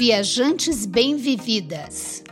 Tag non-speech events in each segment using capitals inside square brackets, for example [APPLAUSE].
Viajantes Bem-Vividas.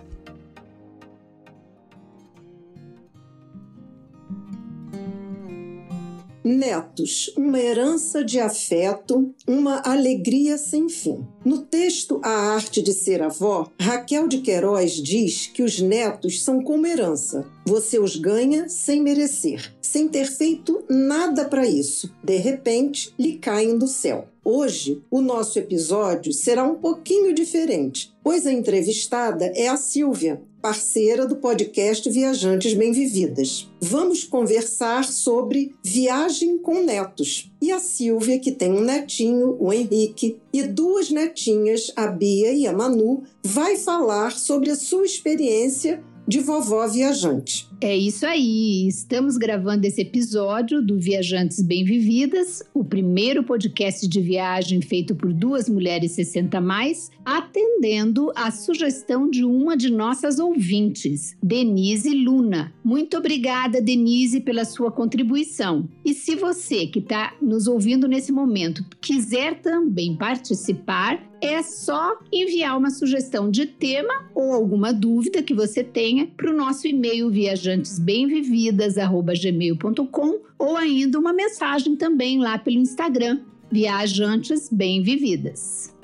Netos, uma herança de afeto, uma alegria sem fim. No texto A Arte de Ser Avó, Raquel de Queiroz diz que os netos são como herança. Você os ganha sem merecer, sem ter feito nada para isso. De repente, lhe caem do céu. Hoje, o nosso episódio será um pouquinho diferente, pois a entrevistada é a Silvia, parceira do podcast Viajantes Bem-Vividas. Vamos conversar sobre viagem com netos. E a Silvia, que tem um netinho, o Henrique, e duas netinhas, a Bia e a Manu, vai falar sobre a sua experiência de vovó viajante. É isso aí. Estamos gravando esse episódio do Viajantes Bem Vividas, o primeiro podcast de viagem feito por duas mulheres 60 mais, atendendo a sugestão de uma de nossas ouvintes, Denise Luna. Muito obrigada, Denise, pela sua contribuição. E se você que está nos ouvindo nesse momento quiser também participar, é só enviar uma sugestão de tema ou alguma dúvida que você tenha para o nosso e-mail viajantesbemvividas@gmail.com ou ainda uma mensagem também lá pelo Instagram Viajantes Bem Vividas.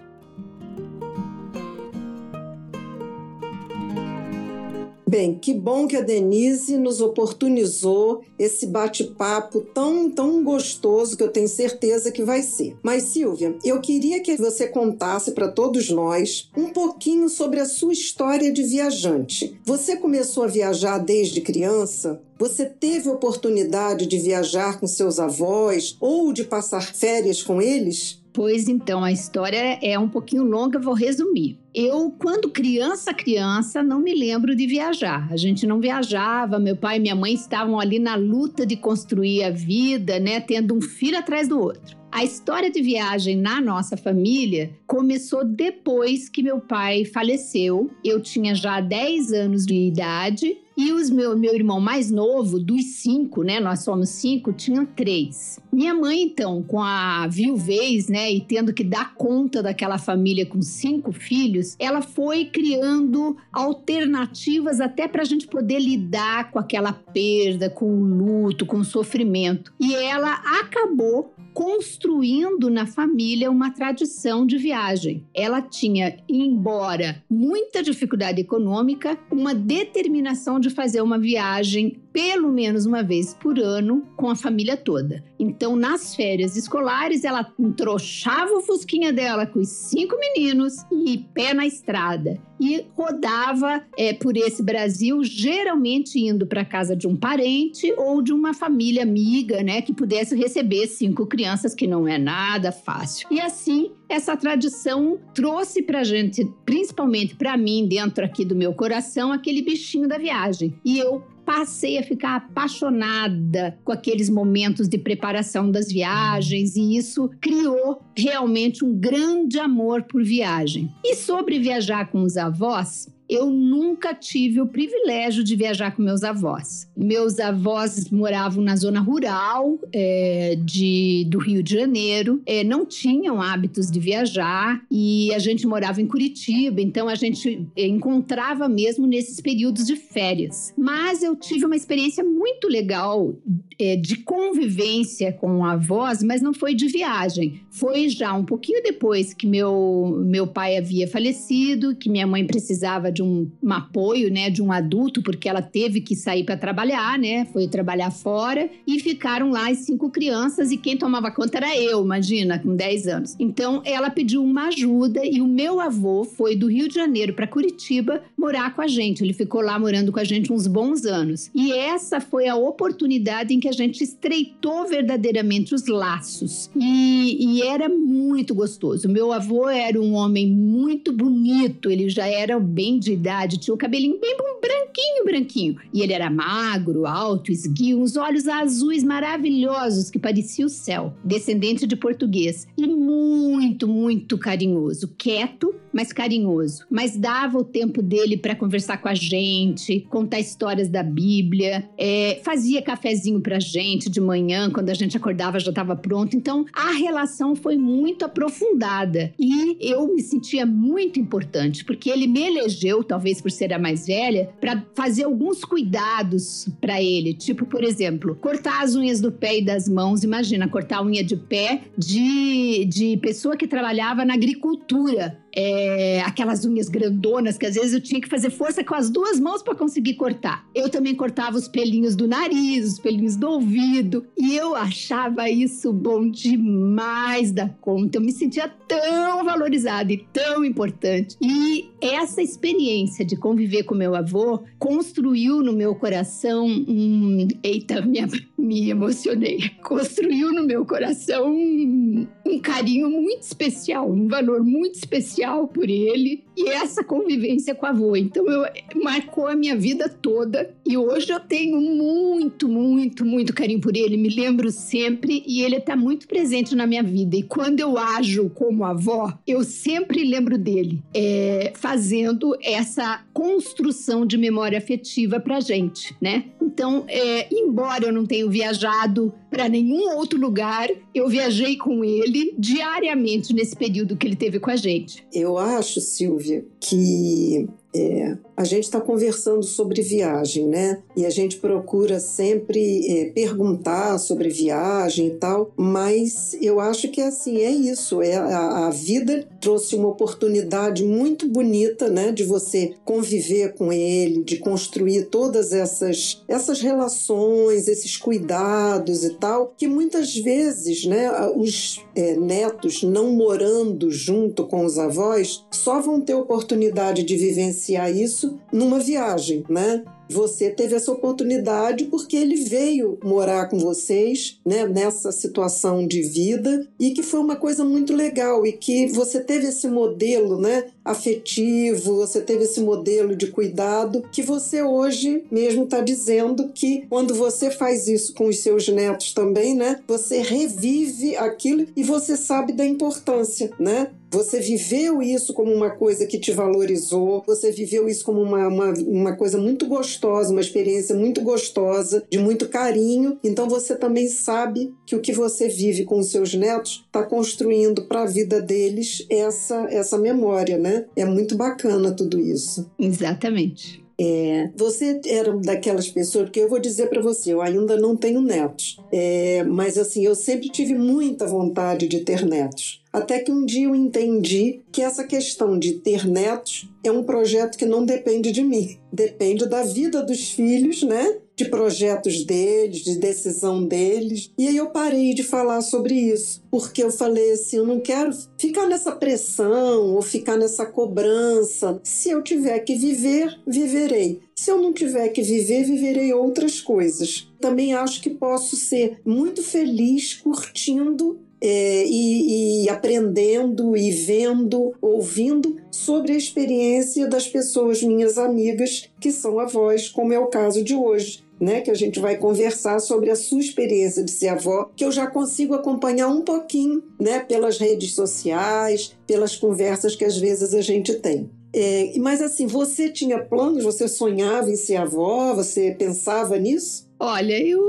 Bem, que bom que a Denise nos oportunizou esse bate-papo tão, tão gostoso que eu tenho certeza que vai ser. Mas, Silvia, eu queria que você contasse para todos nós um pouquinho sobre a sua história de viajante. Você começou a viajar desde criança? Você teve oportunidade de viajar com seus avós ou de passar férias com eles? Pois então, a história é um pouquinho longa, vou resumir. Eu, quando criança, criança, não me lembro de viajar. A gente não viajava, meu pai e minha mãe estavam ali na luta de construir a vida, né, tendo um filho atrás do outro. A história de viagem na nossa família começou depois que meu pai faleceu. Eu tinha já 10 anos de idade e os meu, meu irmão mais novo, dos cinco, né? Nós somos cinco, tinha três. Minha mãe, então, com a viuvez, né? E tendo que dar conta daquela família com cinco filhos, ela foi criando alternativas até para a gente poder lidar com aquela perda, com o luto, com o sofrimento. E ela acabou construindo na família uma tradição de viagem. Ela tinha, embora muita dificuldade econômica, uma determinação de fazer uma viagem pelo menos uma vez por ano com a família toda. Então, nas férias escolares, ela entrochava o fusquinha dela com os cinco meninos e pé na estrada. E rodava é, por esse Brasil, geralmente indo para casa de um parente ou de uma família amiga, né, que pudesse receber cinco crianças, que não é nada fácil. E assim, essa tradição trouxe para gente, principalmente para mim, dentro aqui do meu coração, aquele bichinho da viagem. E eu passei a ficar apaixonada com aqueles momentos de preparação das viagens e isso criou realmente um grande amor por viagem. E sobre viajar com os avós, eu nunca tive o privilégio de viajar com meus avós. Meus avós moravam na zona rural é, de, do Rio de Janeiro, é, não tinham hábitos de viajar e a gente morava em Curitiba, então a gente encontrava mesmo nesses períodos de férias. Mas eu tive uma experiência muito legal é, de convivência com avós, mas não foi de viagem. Foi já um pouquinho depois que meu, meu pai havia falecido, que minha mãe precisava de um, um apoio, né, de um adulto, porque ela teve que sair para trabalhar, né, foi trabalhar fora e ficaram lá as cinco crianças e quem tomava conta era eu, imagina, com 10 anos. Então ela pediu uma ajuda e o meu avô foi do Rio de Janeiro para Curitiba morar com a gente. Ele ficou lá morando com a gente uns bons anos. E essa foi a oportunidade em que a gente estreitou verdadeiramente os laços. E, e era muito gostoso. Meu avô era um homem muito bonito, ele já era bem de idade, tinha o cabelinho bem branquinho, branquinho. E ele era magro, alto, esguio, uns olhos azuis maravilhosos que parecia o céu. Descendente de português. E muito, muito carinhoso. Quieto, mais carinhoso, mas dava o tempo dele para conversar com a gente, contar histórias da Bíblia, é, fazia cafezinho pra gente de manhã, quando a gente acordava já estava pronto. Então a relação foi muito aprofundada e eu me sentia muito importante, porque ele me elegeu, talvez por ser a mais velha, para fazer alguns cuidados para ele, tipo, por exemplo, cortar as unhas do pé e das mãos. Imagina, cortar a unha de pé de, de pessoa que trabalhava na agricultura é, aquelas unhas grandonas que às vezes eu tinha que fazer força com as duas mãos para conseguir cortar. Eu também cortava os pelinhos do nariz, os pelinhos do ouvido, e eu achava isso bom demais da conta. Eu me sentia tão valorizada e tão importante. E essa experiência de conviver com meu avô construiu no meu coração um. Eita, minha, me emocionei. Construiu no meu coração um, um carinho muito especial, um valor muito especial especial por ele e essa convivência com a avô. Então, eu, marcou a minha vida toda e hoje eu tenho muito, muito, muito carinho por ele. Me lembro sempre e ele está muito presente na minha vida. E quando eu ajo como avó, eu sempre lembro dele, é, fazendo essa construção de memória afetiva para gente, né? Então, é, embora eu não tenha viajado para nenhum outro lugar, eu viajei com ele diariamente nesse período que ele teve com a gente. Eu acho, Silvia, que é, a gente está conversando sobre viagem, né? E a gente procura sempre é, perguntar sobre viagem e tal, mas eu acho que é assim, é isso. É a, a, vida trouxe uma oportunidade muito bonita, né? De você conviver com ele, de construir todas essas, essas relações, esses cuidados e tal, que muitas vezes, né? Os é, netos não morando junto com os avós só vão ter oportunidade de vivenciar isso isso numa viagem, né? Você teve essa oportunidade porque ele veio morar com vocês, né, nessa situação de vida e que foi uma coisa muito legal e que você teve esse modelo, né, afetivo, você teve esse modelo de cuidado que você hoje mesmo está dizendo que quando você faz isso com os seus netos também, né, você revive aquilo e você sabe da importância, né? Você viveu isso como uma coisa que te valorizou, você viveu isso como uma, uma, uma coisa muito gostosa, uma experiência muito gostosa, de muito carinho. Então você também sabe que o que você vive com os seus netos está construindo para a vida deles essa, essa memória, né? É muito bacana tudo isso. Exatamente. É, você era daquelas pessoas que eu vou dizer para você, eu ainda não tenho netos, é, mas assim eu sempre tive muita vontade de ter netos. Até que um dia eu entendi que essa questão de ter netos é um projeto que não depende de mim, [LAUGHS] depende da vida dos filhos, né? De projetos deles, de decisão deles. E aí eu parei de falar sobre isso, porque eu falei assim: eu não quero ficar nessa pressão ou ficar nessa cobrança. Se eu tiver que viver, viverei. Se eu não tiver que viver, viverei outras coisas. Também acho que posso ser muito feliz curtindo é, e, e aprendendo e vendo, ouvindo sobre a experiência das pessoas, minhas amigas, que são avós, como é o caso de hoje. Né, que a gente vai conversar sobre a sua experiência de ser avó, que eu já consigo acompanhar um pouquinho, né, pelas redes sociais, pelas conversas que às vezes a gente tem. É, mas assim, você tinha planos? Você sonhava em ser avó? Você pensava nisso? Olha, eu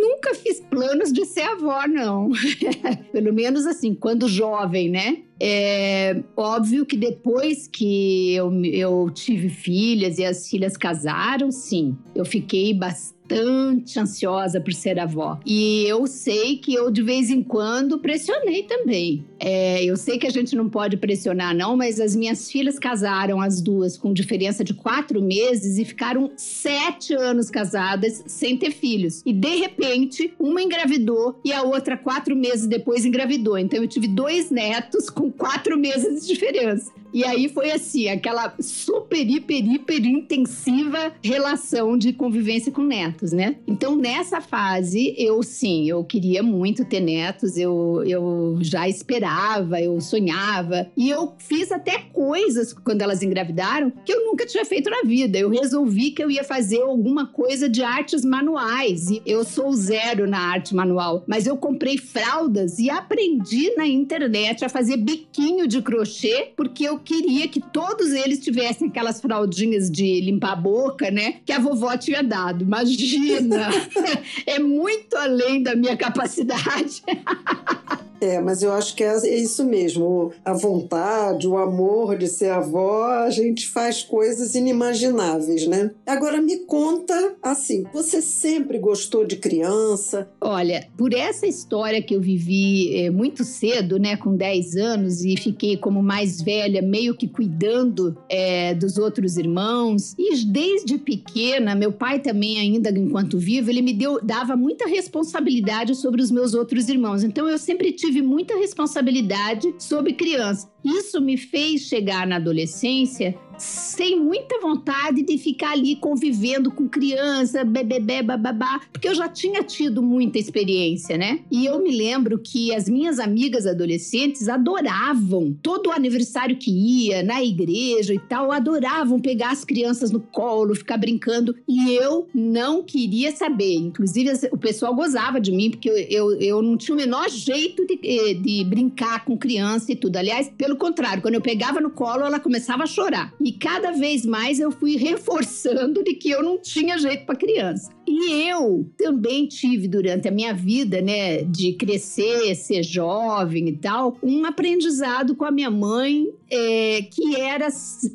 nunca fiz planos de ser avó, não. [LAUGHS] Pelo menos assim, quando jovem, né? É óbvio que depois que eu, eu tive filhas e as filhas casaram, sim, eu fiquei bastante ansiosa por ser avó. E eu sei que eu, de vez em quando, pressionei também. É, eu sei que a gente não pode pressionar, não, mas as minhas filhas casaram, as duas, com diferença de quatro meses e ficaram sete anos casadas sem ter filhos. E, de repente, uma engravidou e a outra, quatro meses depois, engravidou. Então, eu tive dois netos com quatro meses de diferença. E aí foi assim, aquela super, hiper, hiper intensiva relação de convivência com netos, né? Então, nessa fase, eu sim, eu queria muito ter netos, eu, eu já esperava, eu sonhava. E eu fiz até coisas quando elas engravidaram que eu nunca tinha feito na vida. Eu resolvi que eu ia fazer alguma coisa de artes manuais. E eu sou zero na arte manual, mas eu comprei fraldas e aprendi na internet a fazer biquinho de crochê, porque eu queria que todos eles tivessem aquelas fraldinhas de limpar a boca, né? Que a vovó tinha dado. Imagina! [LAUGHS] é muito além da minha capacidade. [LAUGHS] É, mas eu acho que é isso mesmo. A vontade, o amor de ser avó, a gente faz coisas inimagináveis, né? Agora me conta assim: você sempre gostou de criança? Olha, por essa história que eu vivi é, muito cedo, né, com 10 anos, e fiquei como mais velha, meio que cuidando é, dos outros irmãos. E desde pequena, meu pai também, ainda enquanto vivo, ele me deu, dava muita responsabilidade sobre os meus outros irmãos. Então eu sempre tive tive muita responsabilidade sobre criança. Isso me fez chegar na adolescência sem muita vontade de ficar ali convivendo com criança, bebê, bababá, porque eu já tinha tido muita experiência, né? E eu me lembro que as minhas amigas adolescentes adoravam todo o aniversário que ia, na igreja e tal, adoravam pegar as crianças no colo, ficar brincando, e eu não queria saber. Inclusive, o pessoal gozava de mim, porque eu, eu, eu não tinha o menor jeito de, eh, de brincar com criança e tudo. Aliás, pelo contrário, quando eu pegava no colo, ela começava a chorar. E cada vez mais eu fui reforçando de que eu não tinha jeito para criança. E eu também tive durante a minha vida, né, de crescer, ser jovem e tal, um aprendizado com a minha mãe é, que era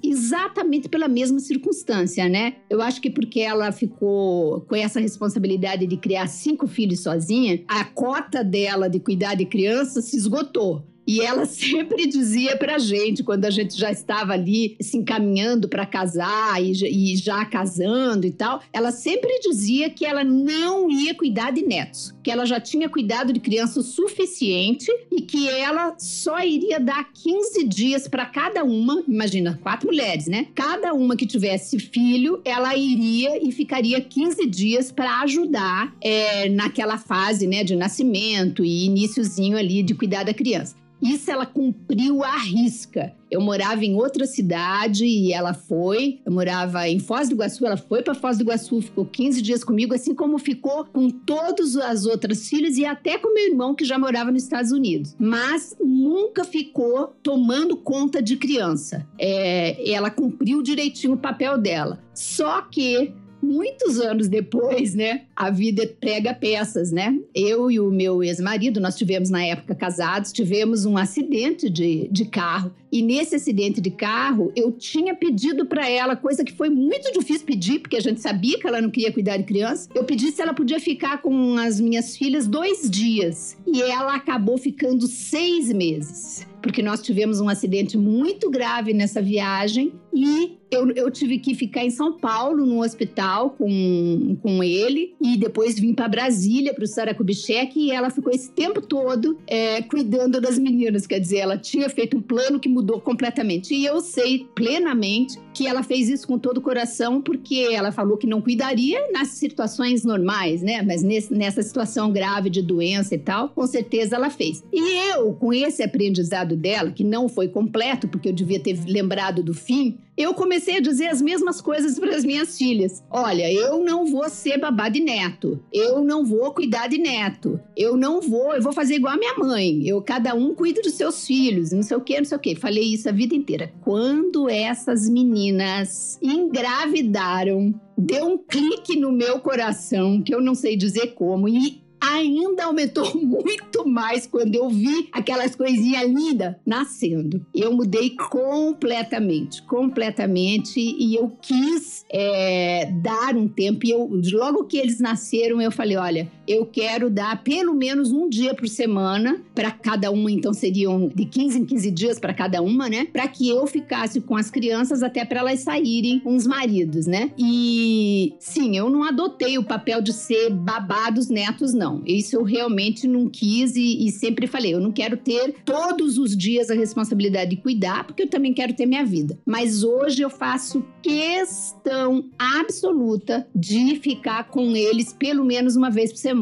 exatamente pela mesma circunstância, né? Eu acho que porque ela ficou com essa responsabilidade de criar cinco filhos sozinha, a cota dela de cuidar de crianças se esgotou. E ela [LAUGHS] sempre dizia pra gente, quando a gente já estava ali se encaminhando para casar e, e, já casando e tal, ela sempre dizia que ela não ia cuidar de netos, que ela já tinha cuidado de criança o suficiente e que ela só iria dar 15 dias para cada uma, imagina, quatro mulheres, né? Cada uma que tivesse filho, ela iria e ficaria 15 dias para ajudar é, naquela fase, né, de nascimento e iníciozinho ali de cuidar da criança. Isso ela cumpriu à risca. Eu morava em outra cidade e ela foi. Eu morava em Foz do Iguaçu, ela foi para Foz do Iguaçu, ficou 15 dias comigo, assim como ficou com todas as outras filhas e até com meu irmão que já morava nos Estados Unidos. Mas nunca ficou tomando conta de criança. É, ela cumpriu direitinho o papel dela. Só que muitos anos depois, né, a vida prega peças, né? Eu e o meu ex-marido, nós tivemos na época casados, tivemos um acidente de, de carro. E nesse acidente de carro, eu tinha pedido para ela, coisa que foi muito difícil pedir, porque a gente sabia que ela não queria cuidar de criança. Eu pedi se ela podia ficar com as minhas filhas dois dias. E ela acabou ficando seis meses porque nós tivemos um acidente muito grave nessa viagem e eu, eu tive que ficar em São Paulo, no hospital, com, com ele, e depois vim para Brasília, para o Saracubicheque, e ela ficou esse tempo todo é, cuidando das meninas. Quer dizer, ela tinha feito um plano que mudou completamente. E eu sei plenamente que ela fez isso com todo o coração, porque ela falou que não cuidaria nas situações normais, né? Mas nesse, nessa situação grave de doença e tal, com certeza ela fez. E eu, com esse aprendizado dela, que não foi completo, porque eu devia ter lembrado do fim, eu comecei a dizer as mesmas coisas para as minhas filhas. Olha, eu não vou ser babá de neto. Eu não vou cuidar de neto. Eu não vou, eu vou fazer igual a minha mãe. Eu cada um cuida dos seus filhos, não sei o quê, não sei o quê. Falei isso a vida inteira. Quando essas meninas engravidaram, deu um clique no meu coração, que eu não sei dizer como, e ainda aumentou [LAUGHS] muito mais quando eu vi aquelas coisinhas lindas nascendo. Eu mudei completamente, completamente, e eu quis é, dar um tempo. E eu, logo que eles nasceram, eu falei: olha, eu quero dar pelo menos um dia por semana para cada uma, então seriam de 15 em 15 dias para cada uma, né? Para que eu ficasse com as crianças até para elas saírem com os maridos, né? E sim, eu não adotei o papel de ser babá dos netos, não. Isso eu realmente não quis e, e, sempre falei, eu não quero ter todos os dias a responsabilidade de cuidar, porque eu também quero ter minha vida. Mas hoje eu faço questão absoluta de ficar com eles pelo menos uma vez por semana.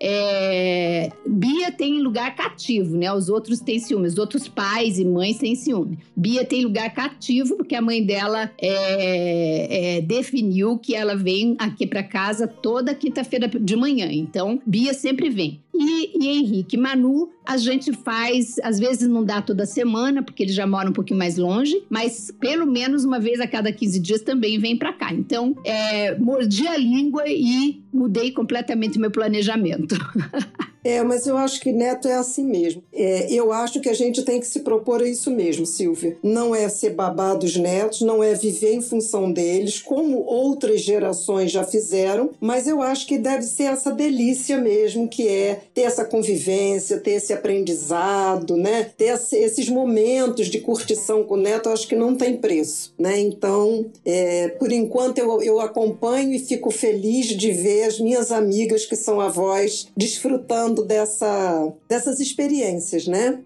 É... Bia tem lugar cativo, né? Os outros têm ciúme, os outros pais e mães têm ciúme. Bia tem lugar cativo porque a mãe dela é... É... definiu que ela vem aqui para casa toda quinta-feira de manhã. Então, Bia sempre vem. E, e Henrique Manu, a gente faz, às vezes não dá toda semana, porque ele já mora um pouquinho mais longe, mas pelo menos uma vez a cada 15 dias também vem para cá. Então, é, mordi a língua e mudei completamente meu planejamento. [LAUGHS] É, mas eu acho que neto é assim mesmo. É, eu acho que a gente tem que se propor a isso mesmo, Silvia. Não é ser babá dos netos, não é viver em função deles, como outras gerações já fizeram, mas eu acho que deve ser essa delícia mesmo, que é ter essa convivência, ter esse aprendizado, né? Ter esses momentos de curtição com o neto, eu acho que não tem preço, né? Então, é, por enquanto eu, eu acompanho e fico feliz de ver as minhas amigas que são avós desfrutando falando dessa, dessas experiências, né?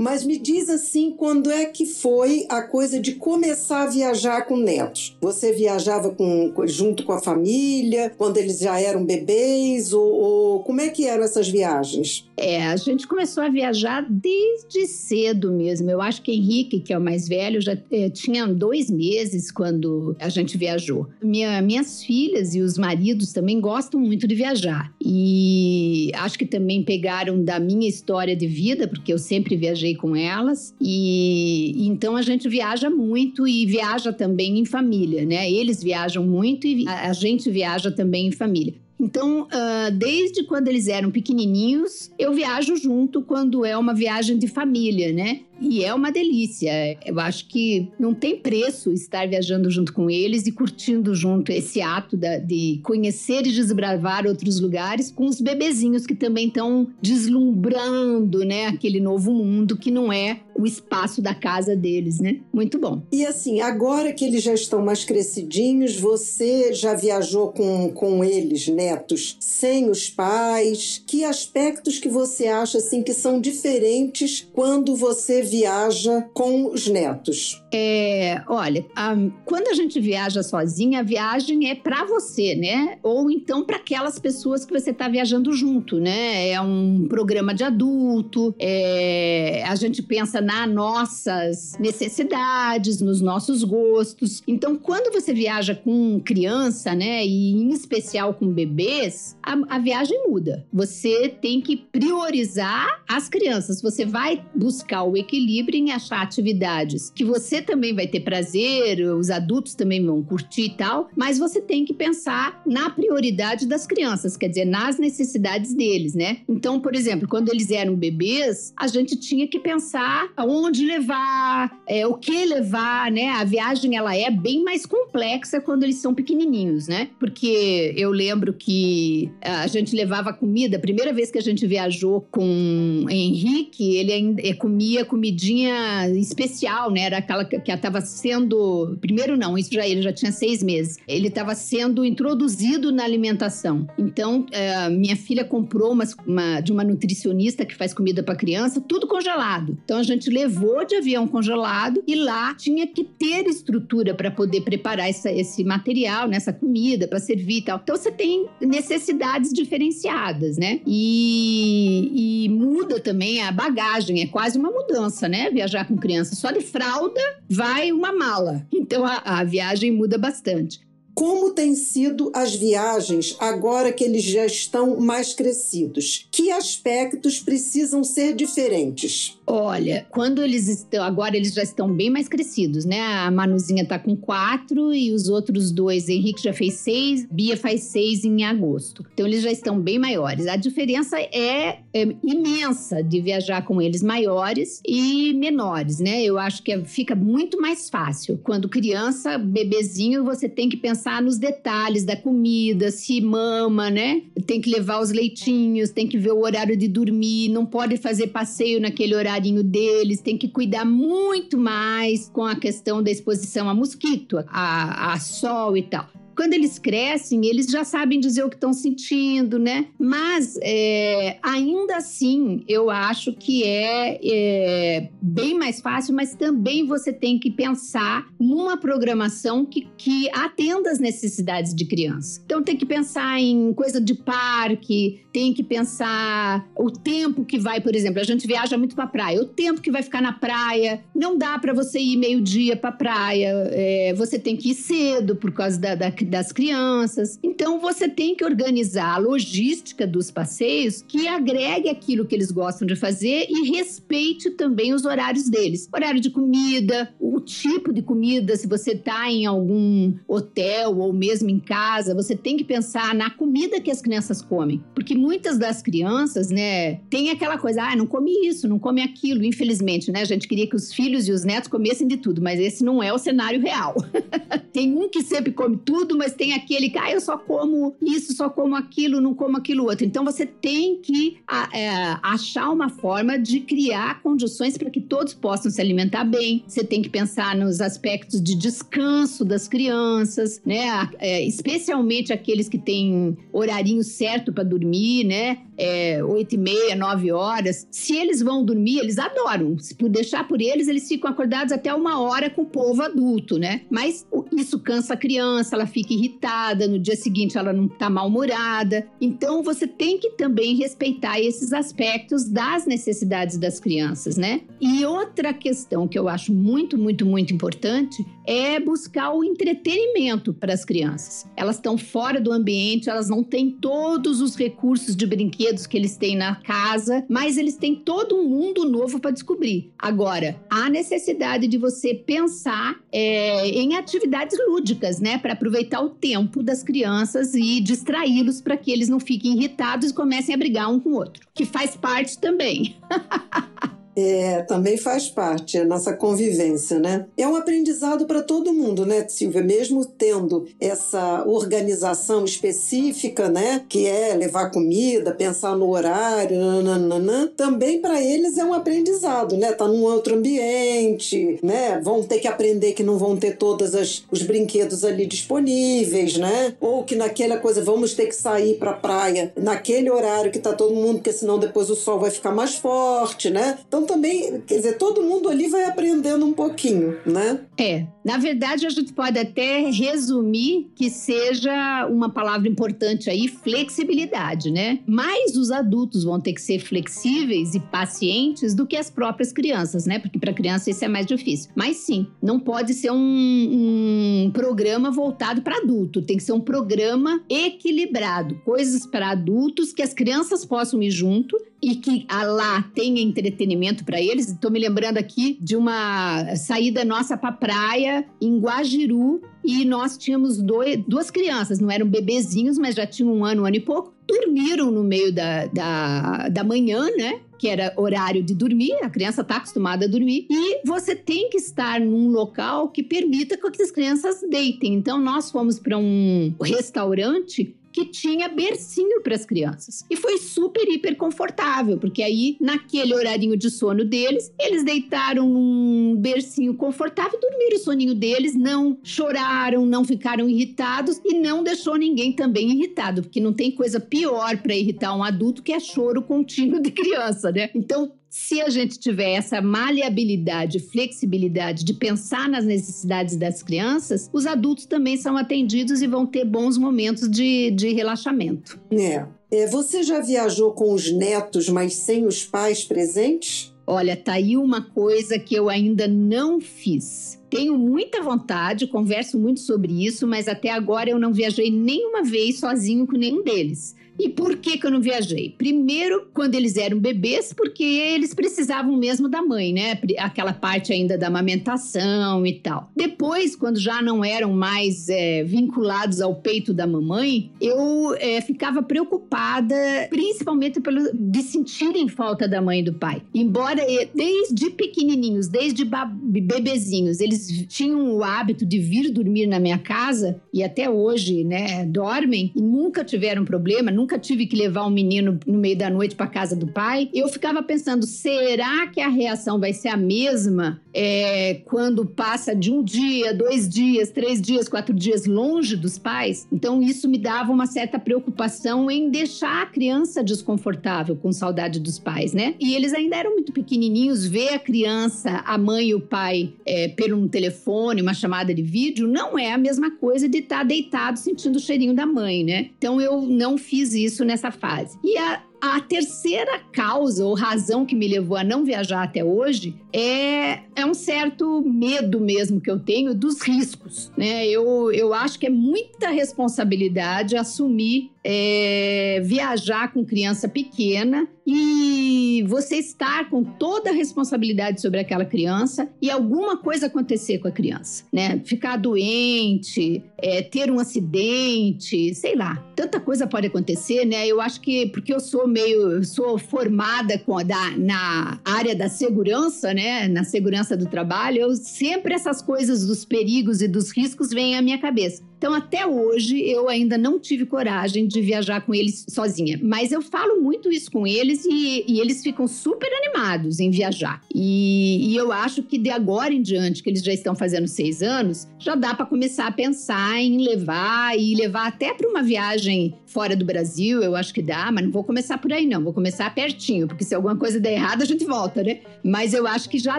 Mas me diz assim, quando é que foi a coisa de começar a viajar com netos? Você viajava com, junto com a família, quando eles já eram bebês, ou, ou como é que eram essas viagens? É, a gente começou a viajar desde cedo mesmo. Eu acho que Henrique, que é o mais velho, já é, tinha dois meses quando a gente viajou. Minha, minhas filhas e os maridos também gostam muito de viajar. E acho que também pegaram da minha história de vida, porque eu sempre viajei com elas. E então a gente viaja muito e viaja também em família, né? Eles viajam muito e a gente viaja também em família. Então, uh, desde quando eles eram pequenininhos, eu viajo junto quando é uma viagem de família, né? E é uma delícia. Eu acho que não tem preço estar viajando junto com eles e curtindo junto esse ato da, de conhecer e desbravar outros lugares com os bebezinhos que também estão deslumbrando, né, aquele novo mundo que não é o espaço da casa deles, né? Muito bom. E assim, agora que eles já estão mais crescidinhos, você já viajou com, com eles, netos, sem os pais? Que aspectos que você acha assim que são diferentes quando você viaja com os netos? É, olha, a, quando a gente viaja sozinha, a viagem é para você, né? Ou então para aquelas pessoas que você está viajando junto, né? É um programa de adulto, é, a gente pensa nas nossas necessidades, nos nossos gostos. Então, quando você viaja com criança, né? E em especial com bebês, a, a viagem muda. Você tem que priorizar as crianças. Você vai buscar o equilíbrio equilíbrio em achar atividades que você também vai ter prazer, os adultos também vão curtir e tal, mas você tem que pensar na prioridade das crianças, quer dizer, nas necessidades deles, né? Então, por exemplo, quando eles eram bebês, a gente tinha que pensar aonde levar, é, o que levar, né? A viagem ela é bem mais complexa quando eles são pequenininhos, né? Porque eu lembro que a gente levava comida, a primeira vez que a gente viajou com Henrique, ele é, comia comida comidinha especial, né? Era aquela que estava sendo. Primeiro, não, isso já ele já tinha seis meses. Ele estava sendo introduzido na alimentação. Então, é, minha filha comprou uma, uma, de uma nutricionista que faz comida para criança, tudo congelado. Então, a gente levou de avião congelado e lá tinha que ter estrutura para poder preparar essa, esse material, né? comida, para servir e tal. Então, você tem necessidades diferenciadas, né? E, e muda também a bagagem, é quase uma mudança criança, né? Viajar com criança. Só de fralda vai uma mala. Então a, a viagem muda bastante. Como têm sido as viagens agora que eles já estão mais crescidos? Que aspectos precisam ser diferentes? Olha, quando eles estão. Agora eles já estão bem mais crescidos, né? A Manuzinha tá com quatro e os outros dois, Henrique já fez seis, Bia faz seis em agosto. Então eles já estão bem maiores. A diferença é, é imensa de viajar com eles maiores e menores, né? Eu acho que fica muito mais fácil. Quando criança, bebezinho, você tem que pensar nos detalhes da comida, se mama, né? Tem que levar os leitinhos, tem que ver o horário de dormir, não pode fazer passeio naquele horário carinho deles, tem que cuidar muito mais com a questão da exposição a mosquito, a, a sol e tal. Quando eles crescem, eles já sabem dizer o que estão sentindo, né? Mas é, ainda assim, eu acho que é, é, bem mais fácil, mas também você tem que pensar numa programação que, que atenda às necessidades de criança. Então tem que pensar em coisa de parque, tem que pensar o tempo que vai, por exemplo, a gente viaja muito para praia, o tempo que vai ficar na praia, não dá para você ir meio-dia para praia, é, você tem que ir cedo por causa da, da, das crianças. Então você tem que organizar a logística dos passeios que agregue aquilo que eles gostam de fazer e respeite também os horários deles. Horário de comida, o tipo de comida, se você está em algum hotel ou mesmo em casa, você tem que pensar na comida que as crianças comem. Porque muitas das crianças, né, tem aquela coisa, ah, não come isso, não come aquilo. Infelizmente, né, a gente queria que os filhos e os netos comessem de tudo, mas esse não é o cenário real. [LAUGHS] tem um que sempre come tudo, mas tem aquele que, ah, eu só como isso, só como aquilo, não como aquilo outro. Então você tem que é, achar uma forma de criar condições para que todos possam se alimentar bem. Você tem que pensar nos aspectos de descanso das crianças, né? É, especialmente aqueles que têm horarinho certo para dormir, né? É, 8 e meia, 9 horas. Se eles vão dormir, eles adoram. Se por deixar por eles, eles ficam acordados até uma hora com o povo adulto, né? Mas isso cansa a criança, ela fica irritada, no dia seguinte ela não tá mal-humorada. Então você tem que também respeitar esses aspectos das necessidades das crianças, né? E outra questão que eu acho muito, muito, muito importante é buscar o entretenimento para as crianças. Elas estão fora do ambiente, elas não têm todos os recursos de brinquedos que eles têm na casa, mas eles têm todo um mundo novo para descobrir. Agora, há necessidade de você pensar é, em atividades lúdicas, né, para aproveitar o tempo das crianças e distraí-los para que eles não fiquem irritados e comecem a brigar um com o outro, que faz parte também. [LAUGHS] É, também faz parte a nossa convivência, né? É um aprendizado para todo mundo, né, Silvia? Mesmo tendo essa organização específica, né, que é levar comida, pensar no horário, nananana, também para eles é um aprendizado, né? Tá num outro ambiente, né? Vão ter que aprender que não vão ter todos os brinquedos ali disponíveis, né? Ou que naquela coisa vamos ter que sair para praia naquele horário que tá todo mundo, porque senão depois o sol vai ficar mais forte, né? Então também, quer dizer, todo mundo ali vai aprendendo um pouquinho, né? É. Na verdade, a gente pode até resumir que seja uma palavra importante aí, flexibilidade, né? Mas os adultos vão ter que ser flexíveis e pacientes do que as próprias crianças, né? Porque para criança isso é mais difícil. Mas sim, não pode ser um, um programa voltado para adulto, tem que ser um programa equilibrado, coisas para adultos que as crianças possam ir junto e que lá tenha entretenimento para eles. Estou me lembrando aqui de uma saída nossa para praia em Guajiru e nós tínhamos dois, duas crianças, não eram bebezinhos, mas já tinham um ano, um ano e pouco. Dormiram no meio da, da, da manhã, né? que era horário de dormir, a criança está acostumada a dormir, e você tem que estar num local que permita que as crianças deitem. Então, nós fomos para um restaurante que tinha bercinho para as crianças. E foi super, hiper confortável, porque aí, naquele horarinho de sono deles, eles deitaram num bercinho confortável, dormiram o soninho deles, não choraram, não ficaram irritados e não deixou ninguém também irritado, porque não tem coisa pior para irritar um adulto que é choro contínuo de criança, né? Então, se a gente tiver essa maleabilidade, flexibilidade de pensar nas necessidades das crianças, os adultos também são atendidos e vão ter bons momentos de, de relaxamento. É. é. Você já viajou com os netos, mas sem os pais presentes? Olha, tá aí uma coisa que eu ainda não fiz. Tenho muita vontade, converso muito sobre isso, mas até agora eu não viajei nenhuma vez sozinho com nenhum deles. E por que, que eu não viajei? Primeiro, quando eles eram bebês, porque eles precisavam mesmo da mãe, né? Aquela parte ainda da amamentação e tal. Depois, quando já não eram mais é, vinculados ao peito da mamãe, eu é, ficava preocupada, principalmente pelo, de sentirem falta da mãe e do pai. Embora desde pequenininhos, desde bebezinhos, eles tinham o hábito de vir dormir na minha casa e até hoje, né, dormem e nunca tiveram problema, nunca nunca tive que levar um menino no meio da noite para casa do pai. Eu ficava pensando, será que a reação vai ser a mesma é, quando passa de um dia, dois dias, três dias, quatro dias longe dos pais? Então isso me dava uma certa preocupação em deixar a criança desconfortável com saudade dos pais, né? E eles ainda eram muito pequenininhos, ver a criança, a mãe e o pai é, telefone, uma chamada de vídeo, não é a mesma coisa de estar tá deitado sentindo o cheirinho da mãe, né? Então eu não fiz isso nessa fase. E a, a terceira causa ou razão que me levou a não viajar até hoje é, é um certo medo mesmo que eu tenho dos riscos. Né? Eu, eu acho que é muita responsabilidade assumir é, viajar com criança pequena e você estar com toda a responsabilidade sobre aquela criança e alguma coisa acontecer com a criança, né? Ficar doente, é, ter um acidente, sei lá, tanta coisa pode acontecer, né? Eu acho que porque eu sou meio, sou formada com da, na área da segurança, né? Na segurança do trabalho, eu sempre essas coisas dos perigos e dos riscos vêm à minha cabeça. Então, até hoje, eu ainda não tive coragem de viajar com eles sozinha. Mas eu falo muito isso com eles e, e eles ficam super animados em viajar. E, e, eu acho que de agora em diante, que eles já estão fazendo seis anos, já dá para começar a pensar em levar e levar até para uma viagem fora do Brasil. Eu acho que dá, mas não vou começar por aí, não. Vou começar pertinho, porque se alguma coisa der errado, a gente volta, né? Mas eu acho que já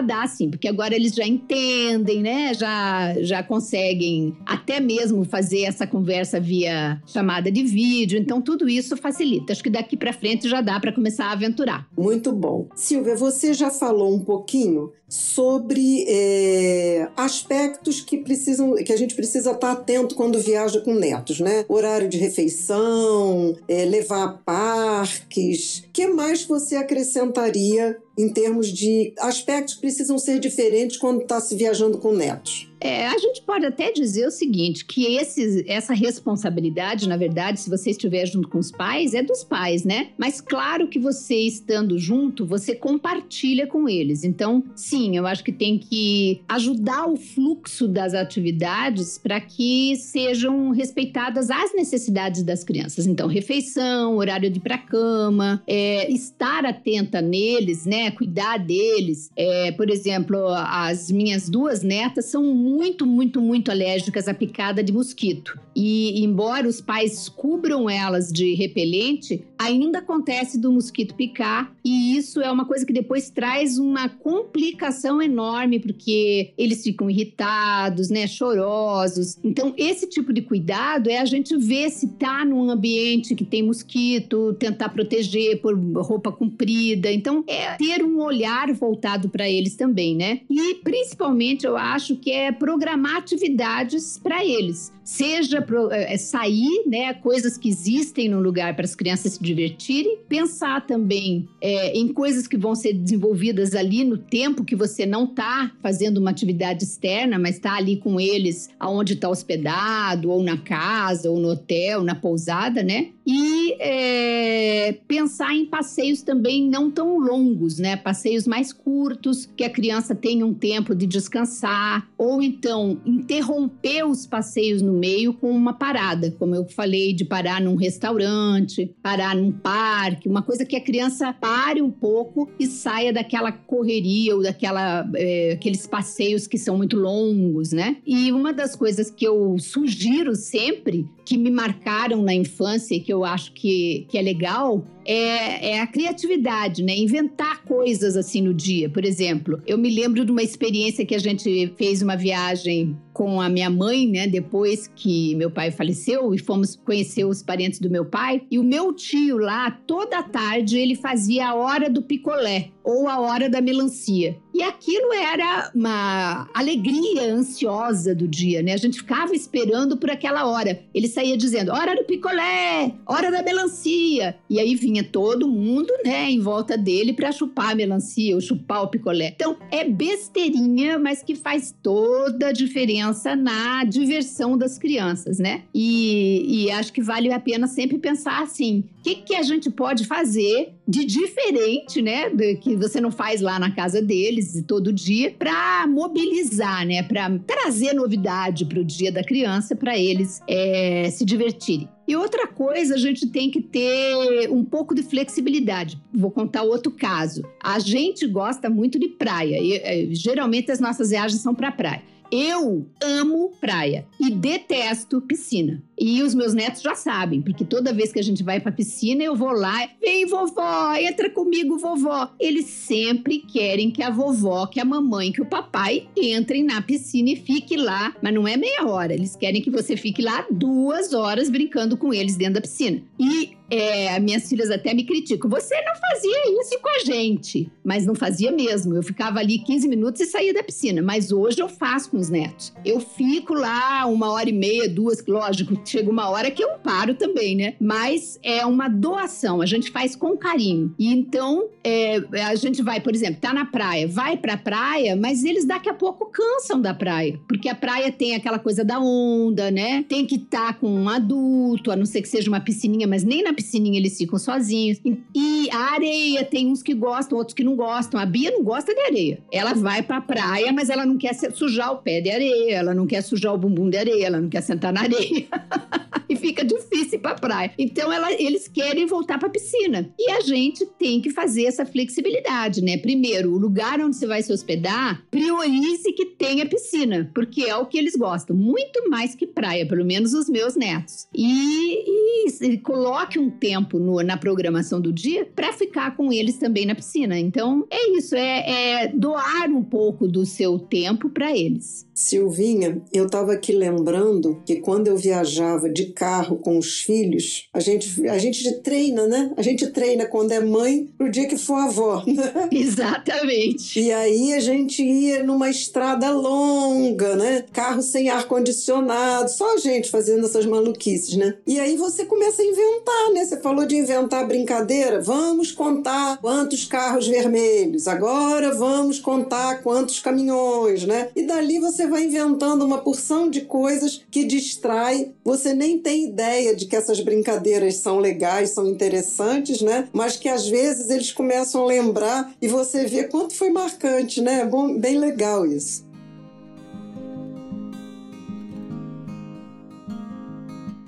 dá, sim, porque agora eles já entendem, né? Já, já conseguem até mesmo fazer essa conversa via chamada de vídeo. Então, tudo isso facilita. Acho que daqui para frente já dá para começar a aventurar. Muito bom. Silvia, você já falou um pouquinho sobre é, aspectos que precisam, que a gente precisa estar atento quando viaja com netos, né? Horário de refeição, é, levar a parques. Que mais você acrescentaria em termos de aspectos que precisam ser diferentes quando está se viajando com netos? É, a gente pode até dizer o seguinte, que esse, essa responsabilidade, na verdade, se você estiver junto com os pais, é dos pais, né? Mas claro que você estando junto, você compartilha com eles. Então, sim, eu acho que tem que ajudar o fluxo das atividades para que sejam respeitadas as necessidades das crianças. Então, refeição, horário de ir para cama, é, estar atenta neles, né? Cuidar deles. É, por exemplo, as minhas duas netas são muito, muito, muito alérgicas à picada de mosquito. E embora os pais cubram elas de repelente, ainda acontece do mosquito picar, e isso é uma coisa que depois traz uma complicação enorme, porque eles ficam irritados, né, chorosos. Então, esse tipo de cuidado é a gente ver se tá num ambiente que tem mosquito, tentar proteger por roupa comprida. Então, é ter um olhar voltado para eles também, né? E principalmente eu acho que é programar atividades para eles. Seja pro, é, sair, né, coisas que existem no lugar para as crianças se divertirem, pensar também é, em coisas que vão ser desenvolvidas ali no tempo que você não está fazendo uma atividade externa, mas está ali com eles aonde está hospedado, ou na casa, ou no hotel, na pousada, né? E é, pensar em passeios também não tão longos, né? Passeios mais curtos, que a criança tenha um tempo de descansar, ou então interromper os passeios no meio com uma parada, como eu falei, de parar num restaurante, parar num parque, uma coisa que a criança pare um pouco e saia daquela correria ou daquela é, aqueles passeios que são muito longos, né? E uma das coisas que eu sugiro sempre, que me marcaram na infância que eu acho que, que é legal, é, é, a criatividade, né? Inventar coisas assim no dia. Por exemplo, eu me lembro de uma experiência que a gente fez uma viagem com a minha mãe, né? Depois que meu pai faleceu e fomos conhecer os parentes do meu pai. E o meu tio lá, toda tarde, ele fazia a hora do picolé ou a hora da melancia. E aquilo era uma alegria ansiosa do dia, né? A gente ficava esperando por aquela hora. Ele saía dizendo: hora do picolé, hora da melancia. E aí vinha todo mundo, né, em volta dele para chupar a melancia ou chupar o picolé. Então é besteirinha, mas que faz toda a diferença na diversão das crianças, né? E, e acho que vale a pena sempre pensar assim: o que, que a gente pode fazer de diferente, né, do que você não faz lá na casa deles todo dia, para mobilizar, né, para trazer novidade para o dia da criança, para eles é, se divertirem. E outra coisa, a gente tem que ter um pouco de flexibilidade. Vou contar outro caso. A gente gosta muito de praia. E, é, geralmente as nossas viagens são para praia. Eu amo praia. e detesto piscina. E os meus netos já sabem, porque toda vez que a gente vai pra piscina, eu vou lá, vem vovó, entra comigo, vovó. Eles sempre querem que a vovó, que a mamãe, que o papai entrem na piscina e fique lá, mas não é meia hora, eles querem que você fique lá duas horas brincando com eles dentro da piscina. E é, minhas filhas até me criticam. Você não fazia isso com a gente. Mas não fazia mesmo. Eu ficava ali 15 minutos e saía da piscina. Mas hoje eu faço com os netos. Eu fico lá uma hora e meia, duas, lógico, chega uma hora que eu paro também, né? Mas é uma doação, a gente faz com carinho. E então é, a gente vai, por exemplo, tá na praia, vai pra praia, mas eles daqui a pouco cansam da praia. Porque a praia tem aquela coisa da onda, né? Tem que estar tá com um adulto, a não ser que seja uma piscininha, mas nem na piscininha eles ficam sozinhos. E a areia, tem uns que gostam, outros que não gostam. A Bia não gosta de areia. Ela vai pra praia, mas ela não quer sujar o pé de areia, ela não quer sujar o bumbum de areia, ela não quer sentar na areia. [LAUGHS] [LAUGHS] e fica difícil pra praia. Então ela, eles querem voltar pra piscina. E a gente tem que fazer essa flexibilidade, né? Primeiro, o lugar onde você vai se hospedar, priorize que tenha piscina, porque é o que eles gostam, muito mais que praia, pelo menos os meus netos. E, e coloque um tempo no, na programação do dia para ficar com eles também na piscina. Então, é isso, é, é doar um pouco do seu tempo para eles. Silvinha, eu estava aqui lembrando que quando eu viajava de carro com os filhos, a gente, a gente treina, né? A gente treina quando é mãe pro dia que for avó. [LAUGHS] Né? Exatamente. E aí a gente ia numa estrada longa, né? Carro sem ar-condicionado, só a gente fazendo essas maluquices, né? E aí você começa a inventar, né? Você falou de inventar brincadeira. Vamos contar quantos carros vermelhos. Agora vamos contar quantos caminhões, né? E dali você vai inventando uma porção de coisas que distrai. Você nem tem ideia de que essas brincadeiras são legais, são interessantes, né? Mas que às vezes eles começam a lembrar e você vê quanto foi marcante, né? É bom, bem legal isso.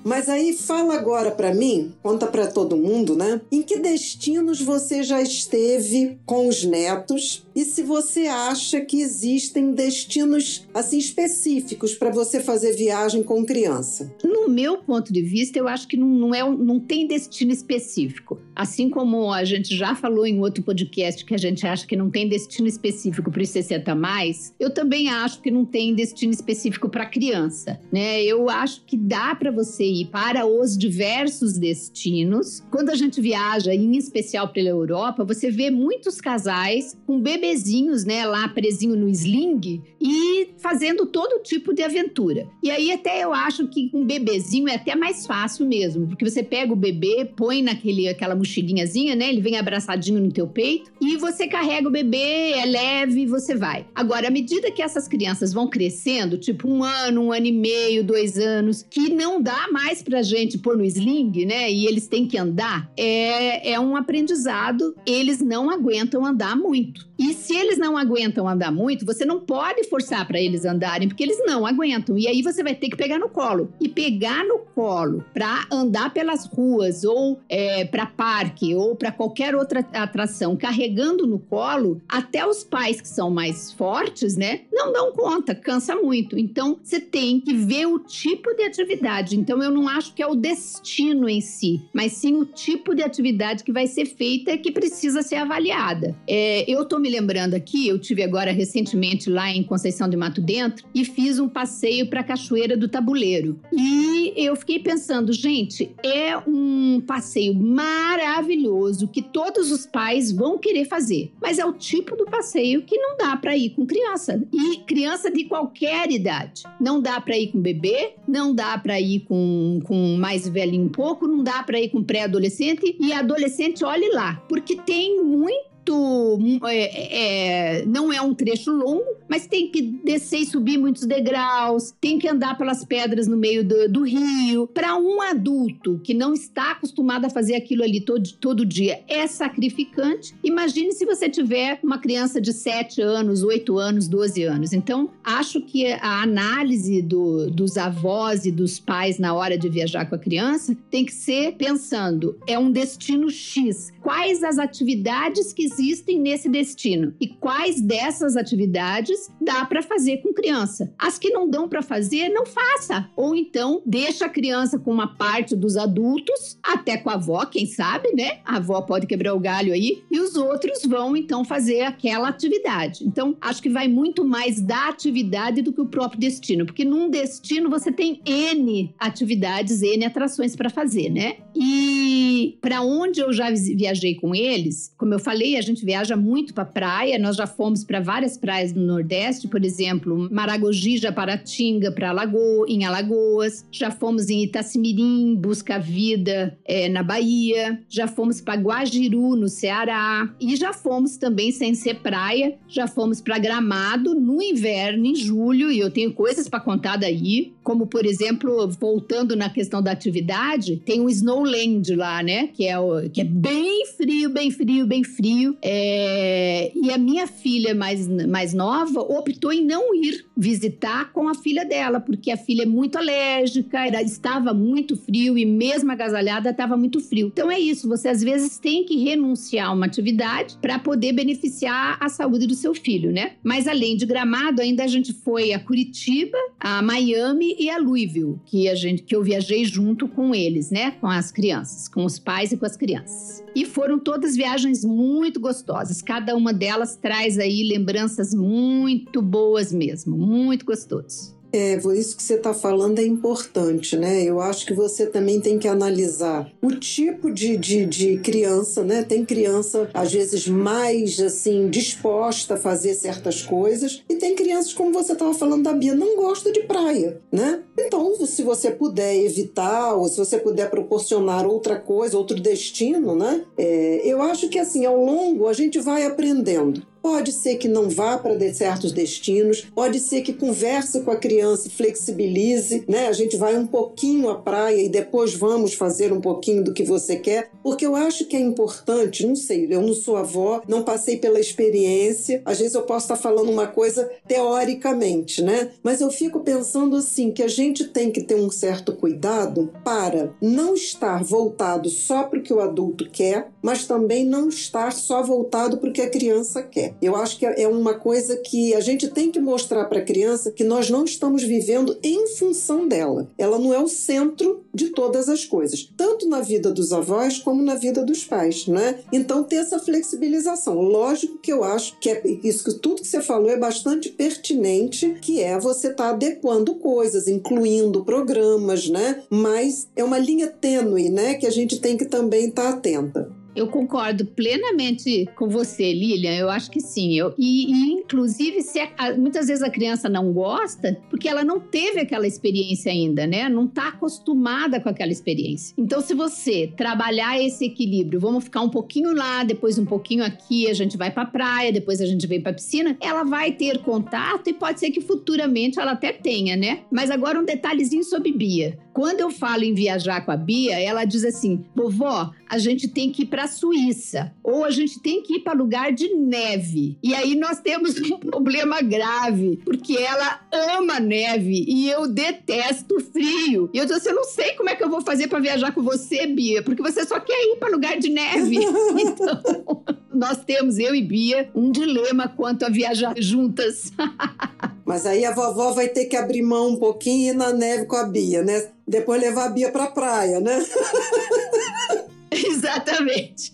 Mas aí fala agora para mim, conta para todo mundo, né? Em que destinos você já esteve com os netos e se você acha que existem destinos assim específicos para você fazer viagem com criança? No meu ponto de vista, eu acho que não, não, é, não tem destino específico. Assim como a gente já falou em outro podcast que a gente acha que não tem destino específico para os 60 mais, eu também acho que não tem destino específico para criança, né? Eu acho que dá para você ir para os diversos destinos. Quando a gente viaja, em especial pela Europa, você vê muitos casais com bebezinhos, né, lá presinho no sling e fazendo todo tipo de aventura. E aí até eu acho que um bebezinho é até mais fácil mesmo, porque você pega o bebê, põe naquele aquela mochilinhazinha, né, ele vem abraçadinho no teu peito e você carrega o bebê, é leve e você vai. Agora, à medida que essas crianças vão crescendo, tipo um ano, um ano e meio, dois anos, que não dá mais mais pra gente pôr no sling, né? E eles têm que andar, é, é um aprendizado. Eles não aguentam andar muito. E se eles não aguentam andar muito, você não pode forçar para eles andarem, porque eles não aguentam. E aí você vai ter que pegar no colo. E pegar no colo para andar pelas ruas, ou é, para parque, ou para qualquer outra atração, carregando no colo, até os pais que são mais fortes, né, não dão conta, cansa muito. Então você tem que ver o tipo de atividade. Então eu não acho que é o destino em si, mas sim o tipo de atividade que vai ser feita que precisa ser avaliada. É, eu tô me lembrando aqui, eu tive agora recentemente lá em Conceição de Mato Dentro e fiz um passeio para a Cachoeira do Tabuleiro. E eu fiquei pensando, gente, é um passeio maravilhoso que todos os pais vão querer fazer, mas é o tipo do passeio que não dá para ir com criança e criança de qualquer idade. Não dá para ir com bebê, não dá para ir com, com mais velhinho um pouco, não dá para ir com pré-adolescente e adolescente, olhe lá, porque tem muito muito. É, é, não é um trecho longo, mas tem que descer e subir muitos degraus, tem que andar pelas pedras no meio do, do rio. Para um adulto que não está acostumado a fazer aquilo ali todo, todo dia, é sacrificante. Imagine se você tiver uma criança de 7 anos, 8 anos, 12 anos. Então, acho que a análise do, dos avós e dos pais na hora de viajar com a criança tem que ser pensando: é um destino X. Quais as atividades que existem nesse destino e quais dessas atividades dá para fazer com criança. As que não dão para fazer, não faça. Ou então deixa a criança com uma parte dos adultos, até com a avó, quem sabe, né? A avó pode quebrar o galho aí, e os outros vão então fazer aquela atividade. Então, acho que vai muito mais da atividade do que o próprio destino, porque num destino você tem N atividades, N atrações para fazer, né? E para onde eu já viajei com eles, como eu falei, gente viaja muito para praia, nós já fomos para várias praias do Nordeste, por exemplo, Maragogi, Japaratinga, para Alagoas, em Alagoas, já fomos em Itacimirim, Busca Vida, é, na Bahia, já fomos para Guajiru, no Ceará, e já fomos também, sem ser praia, já fomos para Gramado no inverno, em julho, e eu tenho coisas para contar daí, como por exemplo, voltando na questão da atividade, tem o Snowland lá, né? Que é, o, que é bem frio, bem frio, bem frio. É, e a minha filha mais, mais nova optou em não ir visitar com a filha dela, porque a filha é muito alérgica, era, estava muito frio e mesmo agasalhada estava muito frio. Então é isso, você às vezes tem que renunciar a uma atividade para poder beneficiar a saúde do seu filho, né? Mas além de Gramado, ainda a gente foi a Curitiba, a Miami e a Louisville, que a gente que eu viajei junto com eles, né? Com as crianças, com os pais e com as crianças. E foram todas viagens muito gostosas. Cada uma delas traz aí lembranças muito boas mesmo, muito gostosos. É, isso que você está falando é importante, né? Eu acho que você também tem que analisar o tipo de, de, de, criança, né? Tem criança, às vezes, mais, assim, disposta a fazer certas coisas e tem crianças, como você estava falando da Bia, não gosta de praia, né? Então, se você puder evitar ou se você puder proporcionar outra coisa, outro destino, né? É, eu acho que, assim, ao longo a gente vai aprendendo. Pode ser que não vá para certos destinos, pode ser que converse com a criança e flexibilize, né? A gente vai um pouquinho à praia e depois vamos fazer um pouquinho do que você quer, porque eu acho que é importante, não sei, eu não sou avó, não passei pela experiência, às vezes eu posso estar falando uma coisa teoricamente, né? Mas eu fico pensando assim que a gente tem que ter um certo cuidado para não estar voltado só para o que o adulto quer, mas também não estar só voltado para o que a criança quer. Eu acho que é uma coisa que a gente tem que mostrar para a criança que nós não estamos vivendo em função dela. Ela não é o centro de todas as coisas, tanto na vida dos avós como na vida dos pais, né? Então ter essa flexibilização. Lógico que eu acho que é isso que tudo que você falou é bastante pertinente, que é você estar tá adequando coisas, incluindo programas, né? Mas é uma linha tênue, né, que a gente tem que também estar tá atenta. Eu concordo plenamente com você, Lilian. Eu acho que sim. Eu, e, e inclusive, se a, muitas vezes a criança não gosta, porque ela não teve aquela experiência ainda, né? Não está acostumada com aquela experiência. Então, se você trabalhar esse equilíbrio, vamos ficar um pouquinho lá, depois um pouquinho aqui, a gente vai para praia, depois a gente vem para piscina, ela vai ter contato e pode ser que futuramente ela até tenha, né? Mas agora um detalhezinho sobre Bia. Quando eu falo em viajar com a Bia, ela diz assim: vovó, a gente tem que ir para a Suíça ou a gente tem que ir para lugar de neve. E aí nós temos um [LAUGHS] problema grave, porque ela ama neve e eu detesto frio. E eu disse, eu não sei como é que eu vou fazer para viajar com você, Bia, porque você só quer ir para lugar de neve. [LAUGHS] Então, nós temos, eu e Bia, um dilema quanto a viajar juntas. [LAUGHS] Mas aí a vovó vai ter que abrir mão um pouquinho e ir na neve com a Bia, né? Depois levar a Bia pra praia, né? [LAUGHS] Exatamente.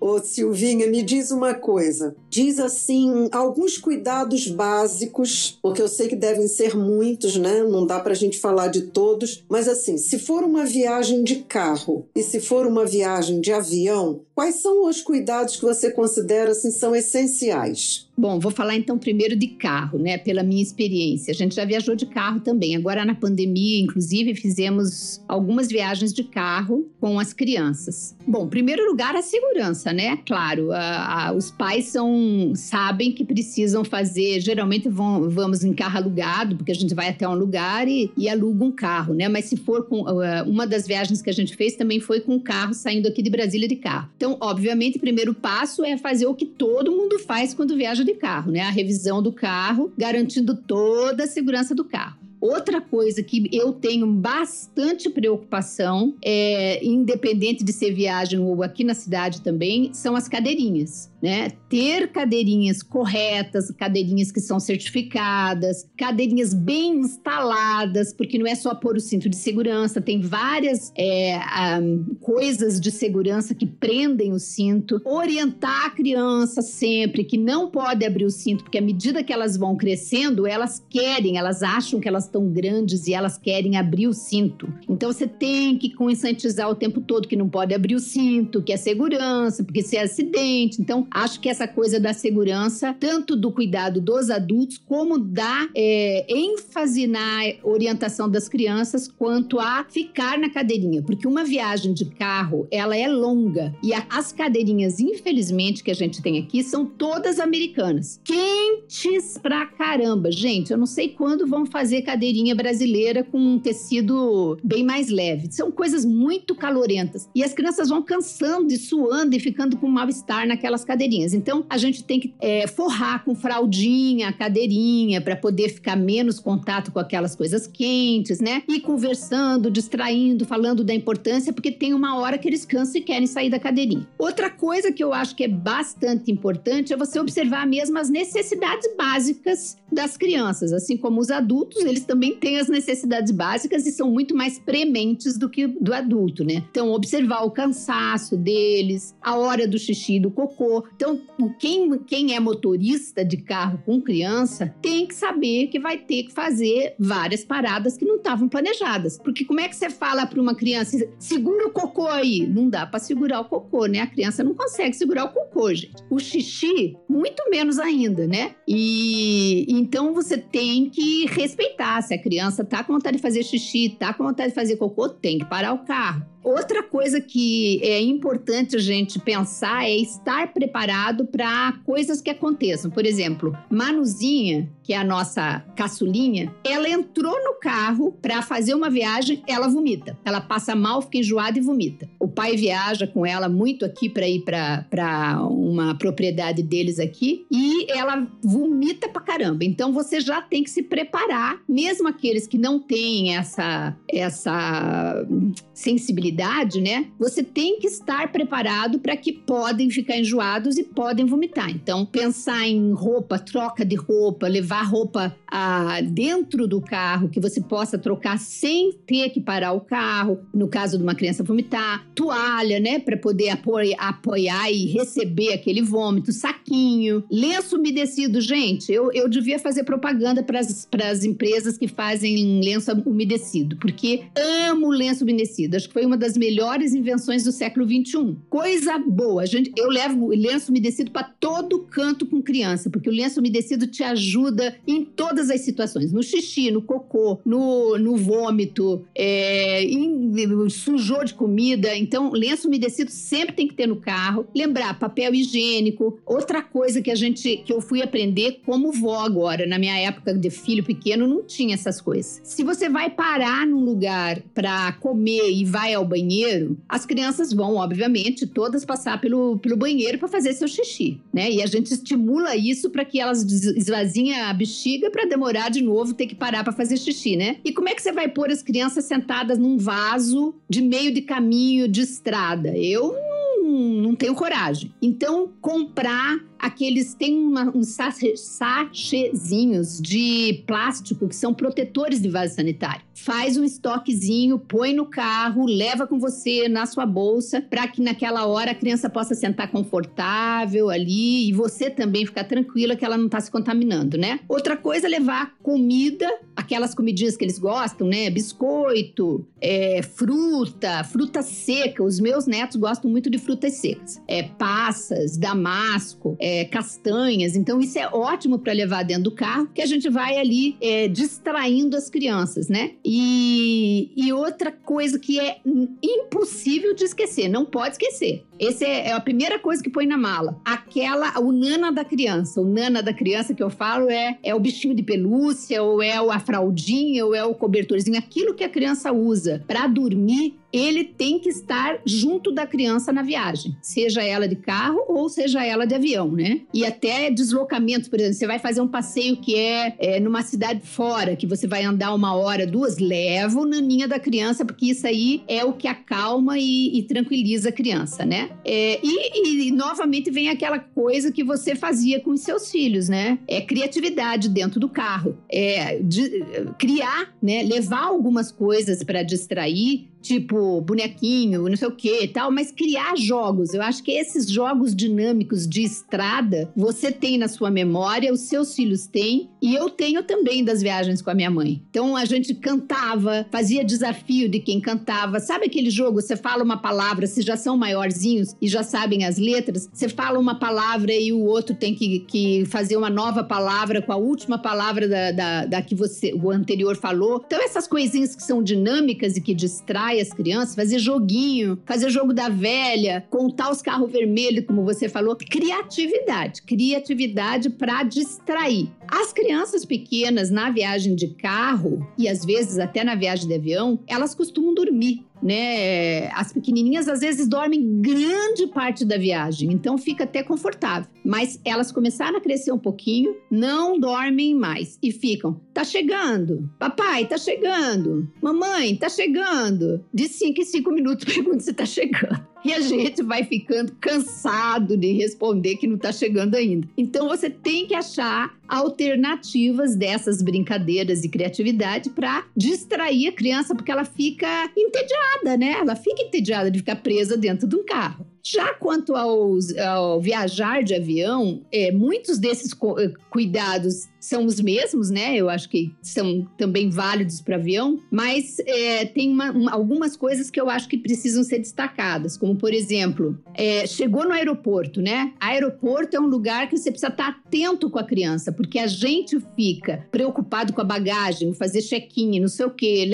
Ô Silvinha, me diz uma coisa. Diz assim, alguns cuidados básicos, porque eu sei que devem ser muitos, né? Não dá pra gente falar de todos, mas assim, se for uma viagem de carro e se for uma viagem de avião, quais são os cuidados que você considera assim são essenciais? Bom, vou falar então primeiro de carro, né? Pela minha experiência. A gente já viajou de carro também. Agora na pandemia, inclusive, fizemos algumas viagens de carro com as crianças. Bom, primeiro lugar, a segurança, né? Claro, a, a, os pais são, sabem que precisam fazer. Geralmente vão, vamos em carro alugado, porque a gente vai até um lugar e, e aluga um carro, né? Mas se for com uh, uma das viagens que a gente fez também foi com o carro saindo aqui de Brasília de carro. Então, obviamente, o primeiro passo é fazer o que todo mundo faz quando viaja de carro, né? A revisão do carro, garantindo toda a segurança do carro. Outra coisa que eu tenho bastante preocupação, é, independente de ser viagem ou aqui na cidade também, são as cadeirinhas né? Ter cadeirinhas corretas, cadeirinhas que são certificadas, cadeirinhas bem instaladas, porque não é só pôr o cinto de segurança, tem várias é, um, coisas de segurança que prendem o cinto. Orientar a criança sempre que não pode abrir o cinto, porque à medida que elas vão crescendo, elas querem, elas acham que elas estão grandes e elas querem abrir o cinto. Então você tem que conscientizar o tempo todo que não pode abrir o cinto, que é segurança, porque se é acidente. Então Acho que essa coisa da segurança, tanto do cuidado dos adultos, como da é, ênfase na orientação das crianças quanto a ficar na cadeirinha. Porque uma viagem de carro, ela é longa. E as cadeirinhas, infelizmente, que a gente tem aqui, são todas americanas. Quentes pra caramba. Gente, eu não sei quando vão fazer cadeirinha brasileira com um tecido bem mais leve. São coisas muito calorentas. E as crianças vão cansando e suando e ficando com mal-estar naquelas cadeirinhas cadeirinhas. Então, a gente tem que é, forrar com fraldinha a cadeirinha para poder ficar menos contato com aquelas coisas quentes, né? E conversando, distraindo, falando da importância, porque tem uma hora que eles cansam e querem sair da cadeirinha. Outra coisa que eu acho que é bastante importante é você observar mesmo as necessidades básicas das crianças, assim como os adultos, eles também têm as necessidades básicas e são muito mais prementes do que do adulto, né? Então, observar o cansaço deles, a hora do xixi, do cocô. Então, quem, quem é motorista de carro com criança tem que saber que vai ter que fazer várias paradas que não estavam planejadas. Porque como é que você fala para uma criança, segura o cocô aí? Não dá para segurar o cocô, né? A criança não consegue segurar o cocô, gente. O xixi, muito menos ainda, né? E então você tem que respeitar. Se a criança tá com vontade de fazer xixi, tá com vontade de fazer cocô, tem que parar o carro. Outra coisa que é importante a gente pensar é estar preparado para coisas que aconteçam. Por exemplo, Manuzinha, que é a nossa caçulinha, ela entrou no carro para fazer uma viagem, ela vomita. Ela passa mal, fica enjoada e vomita. O pai viaja com ela muito aqui para ir para uma propriedade deles aqui e ela vomita pra caramba. Então você já tem que se preparar, mesmo aqueles que não têm essa essa sensibilidade né? Você tem que estar preparado para que podem ficar enjoados e podem vomitar. Então, pensar em roupa, troca de roupa, levar roupa ah, dentro do carro que você possa trocar sem ter que parar o carro, no caso de uma criança vomitar, toalha, né, para poder apoiar, apoiar, e receber aquele vômito, saquinho, lenço umedecido, gente. Eu, eu devia fazer propaganda para as empresas que fazem lenço umedecido, porque amo lenço umedecido. Acho que foi uma das melhores invenções do século 21. Coisa boa. Gente, eu levo lenço umedecido para todo canto com criança, porque o lenço umedecido te ajuda em todas as situações. No xixi, no cocô, no, no vômito, é, em, sujou de comida. Então, lenço umedecido sempre tem que ter no carro. Lembrar, papel higiênico. Outra coisa que a gente, que eu fui aprender como vó agora. Na minha época de filho pequeno, não tinha essas coisas. Se você vai parar num lugar para comer e vai ao banheiro, as crianças vão, obviamente, todas passar pelo, pelo banheiro para fazer seu xixi, né? E a gente estimula isso para que elas esvaziem a bexiga para demorar de novo ter que parar para fazer xixi, né? E como é que você vai pôr as crianças sentadas num vaso de meio de caminho de estrada? Eu não, não tenho coragem. Então, comprar aqueles tem uma, uns sachêzinhos de plástico que são protetores de vaso sanitário. Faz um estoquezinho, põe no carro, leva com você na sua bolsa, para que naquela hora a criança possa sentar confortável ali e você também ficar tranquila que ela não está se contaminando, né? Outra coisa é levar comida, aquelas comidinhas que eles gostam, né? Biscoito, é, fruta, fruta seca. Os meus netos gostam muito de frutas secas. É, passas, damasco, é, castanhas. Então, isso é ótimo para levar dentro do carro, que a gente vai ali é, distraindo as crianças, né? E, e outra coisa que é impossível de esquecer, não pode esquecer. Essa é, é a primeira coisa que põe na mala. Aquela, o nana da criança. O nana da criança que eu falo é, é o bichinho de pelúcia, ou é a fraldinha, ou é o cobertorzinho. Aquilo que a criança usa para dormir ele tem que estar junto da criança na viagem, seja ela de carro ou seja ela de avião, né? E até deslocamentos, por exemplo, você vai fazer um passeio que é, é numa cidade fora, que você vai andar uma hora, duas, leva o naninha da criança, porque isso aí é o que acalma e, e tranquiliza a criança, né? É, e, e, novamente vem aquela coisa que você fazia com os seus filhos, né? É criatividade dentro do carro, é de, criar, né? Levar algumas coisas para distrair tipo bonequinho, não sei o que e tal, mas criar jogos. Eu acho que esses jogos dinâmicos de estrada você tem na sua memória, os seus filhos têm, e eu tenho também das viagens com a minha mãe. Então a gente cantava, fazia desafio de quem cantava. Sabe aquele jogo? Você fala uma palavra, se já são maiorzinhos e já sabem as letras, você fala uma palavra e o outro tem que, que fazer uma nova palavra com a última palavra da, da, da que você, o anterior falou. Então essas coisinhas que são dinâmicas e que distraem as crianças, fazer joguinho, fazer jogo da velha, contar os carros vermelhos, como você falou. Criatividade, criatividade para distrair. As crianças pequenas na viagem de carro e às vezes até na viagem de avião, elas costumam dormir né? As pequenininhas às vezes dormem grande parte da viagem, então fica até confortável. Mas elas começaram a crescer um pouquinho, não dormem mais e ficam: tá chegando, papai, tá chegando, mamãe, tá chegando. De 5 em 5 minutos [LAUGHS] pergunta se tá chegando e a gente vai ficando cansado de responder que não está chegando ainda. Então você tem que achar alternativas dessas brincadeiras e criatividade para distrair a criança, porque ela fica entediada, né? Ela fica entediada de ficar presa dentro de um carro. Já quanto aos, ao viajar de avião, é, muitos desses eh, cuidados são os mesmos, né? Eu acho que são também válidos para avião, mas é, tem uma, uma, algumas coisas que eu acho que precisam ser destacadas, como por exemplo, é, chegou no aeroporto, né? Aeroporto é um lugar que você precisa estar atento com a criança, porque a gente fica preocupado com a bagagem, fazer check-in, não sei o quê,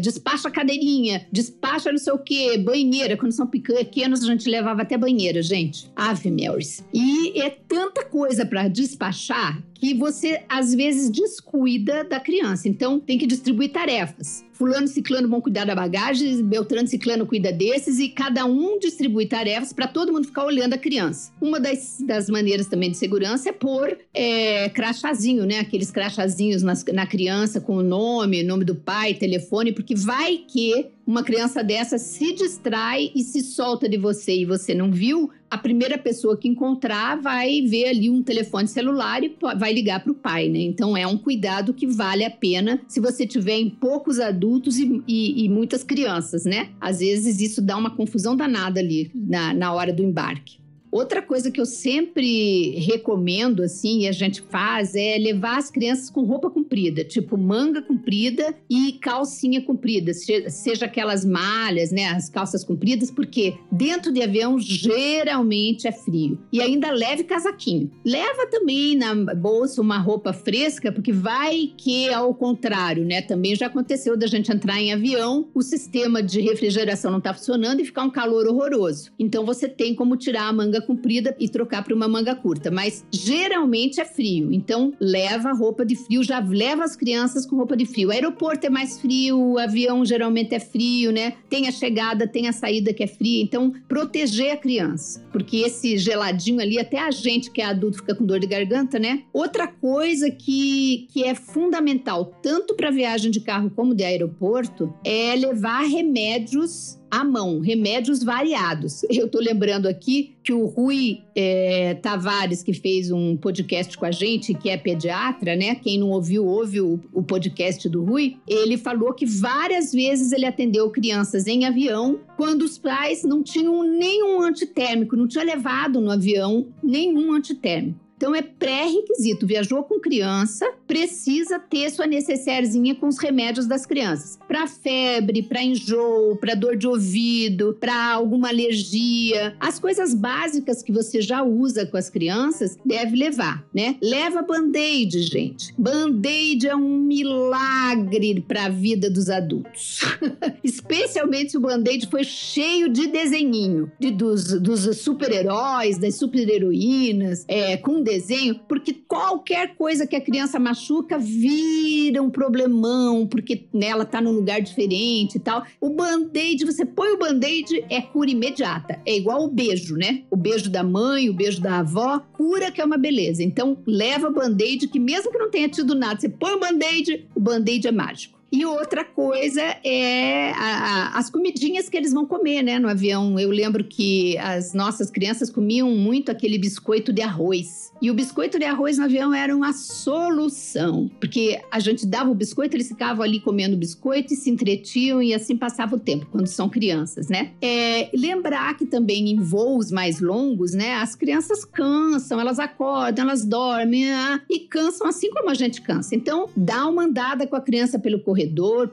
despacha a cadeirinha, despacha não sei o quê, banheira. Quando são pequenos, a gente levava até banheira, gente. Ave Marys. E é tanta coisa para despachar que você às vezes descuida da criança. Então tem que distribuir tarefas fulano ciclano vão cuidar da bagagem, Beltrano ciclano cuida desses e cada um distribui tarefas para todo mundo ficar olhando a criança. Uma das, das maneiras também de segurança é pôr é, crachazinho, né? Aqueles crachazinhos nas, na criança com o nome, nome do pai, telefone, porque vai que uma criança dessa se distrai e se solta de você e você não viu, a primeira pessoa que encontrar vai ver ali um telefone celular e vai ligar para o pai, né? Então é um cuidado que vale a pena se você tiver em poucos adultos e, e, e, muitas crianças, né? Às vezes isso dá uma confusão danada ali na, na hora do embarque. Outra coisa que eu sempre recomendo, assim, e a gente faz, é levar as crianças com roupa comprida, tipo manga comprida e calcinha comprida, seja aquelas malhas, né, as calças compridas, porque dentro de avião geralmente é frio. E ainda leve casaquinho. Leva também na bolsa uma roupa fresca, porque vai que ao contrário, né, também já aconteceu da gente entrar em avião, o sistema de refrigeração não tá funcionando e ficar um calor horroroso. Então você tem como tirar a manga manga comprida e trocar para uma manga curta. Mas geralmente é frio, então leva roupa de frio, já leva as crianças com roupa de frio. O aeroporto é mais frio, o avião geralmente é frio, né? Tem a chegada, tem a saída que é fria, então proteger a criança, porque esse geladinho ali, até a gente que é adulto fica com dor de garganta, né? Outra coisa que, que é fundamental, tanto para viagem de carro como de aeroporto, é levar remédios à mão, remédios variados. [LAUGHS] Eu estou lembrando aqui que o Rui é, Tavares, que fez um podcast com a gente, que é pediatra, né? Quem não ouviu, ouve o, o podcast do Rui. Ele falou que várias vezes ele atendeu crianças em avião quando os pais não tinham nenhum antitérmico, não tinha levado no avião nenhum antitérmico. Então é pré-requisito. Viajou com criança, precisa ter sua necessairezinha com os remédios das crianças. Para febre, para enjoo, para dor de ouvido, para alguma alergia. As coisas básicas que você já usa com as crianças, deve levar, né? Leva band-aid, gente. Band-aid é um milagre para a vida dos adultos. [LAUGHS] Especialmente o band-aid foi cheio de desenhinho, de, dos, dos super-heróis, das super-heroínas, é, com desenho, porque qualquer coisa que a criança machuca vira um problemão, porque nela tá num lugar diferente e tal. O band-aid, você põe o band-aid, é cura imediata. É igual o beijo, né? O beijo da mãe, o beijo da avó, cura que é uma beleza. Então, leva band-aid, que mesmo que não tenha tido nada, você põe o band-aid, o band-aid é mágico. E outra coisa é a, a, as comidinhas que eles vão comer, né, no avião. Eu lembro que as nossas crianças comiam muito aquele biscoito de arroz. E o biscoito de arroz no avião era uma solução, porque a gente dava o biscoito, eles ficavam ali comendo biscoito e se entretiam e assim passava o tempo, quando são crianças, né? É, lembrar que também em voos mais longos, né, as crianças cansam, elas acordam, elas dormem ah, e cansam assim como a gente cansa. Então, dá uma andada com a criança pelo corredor,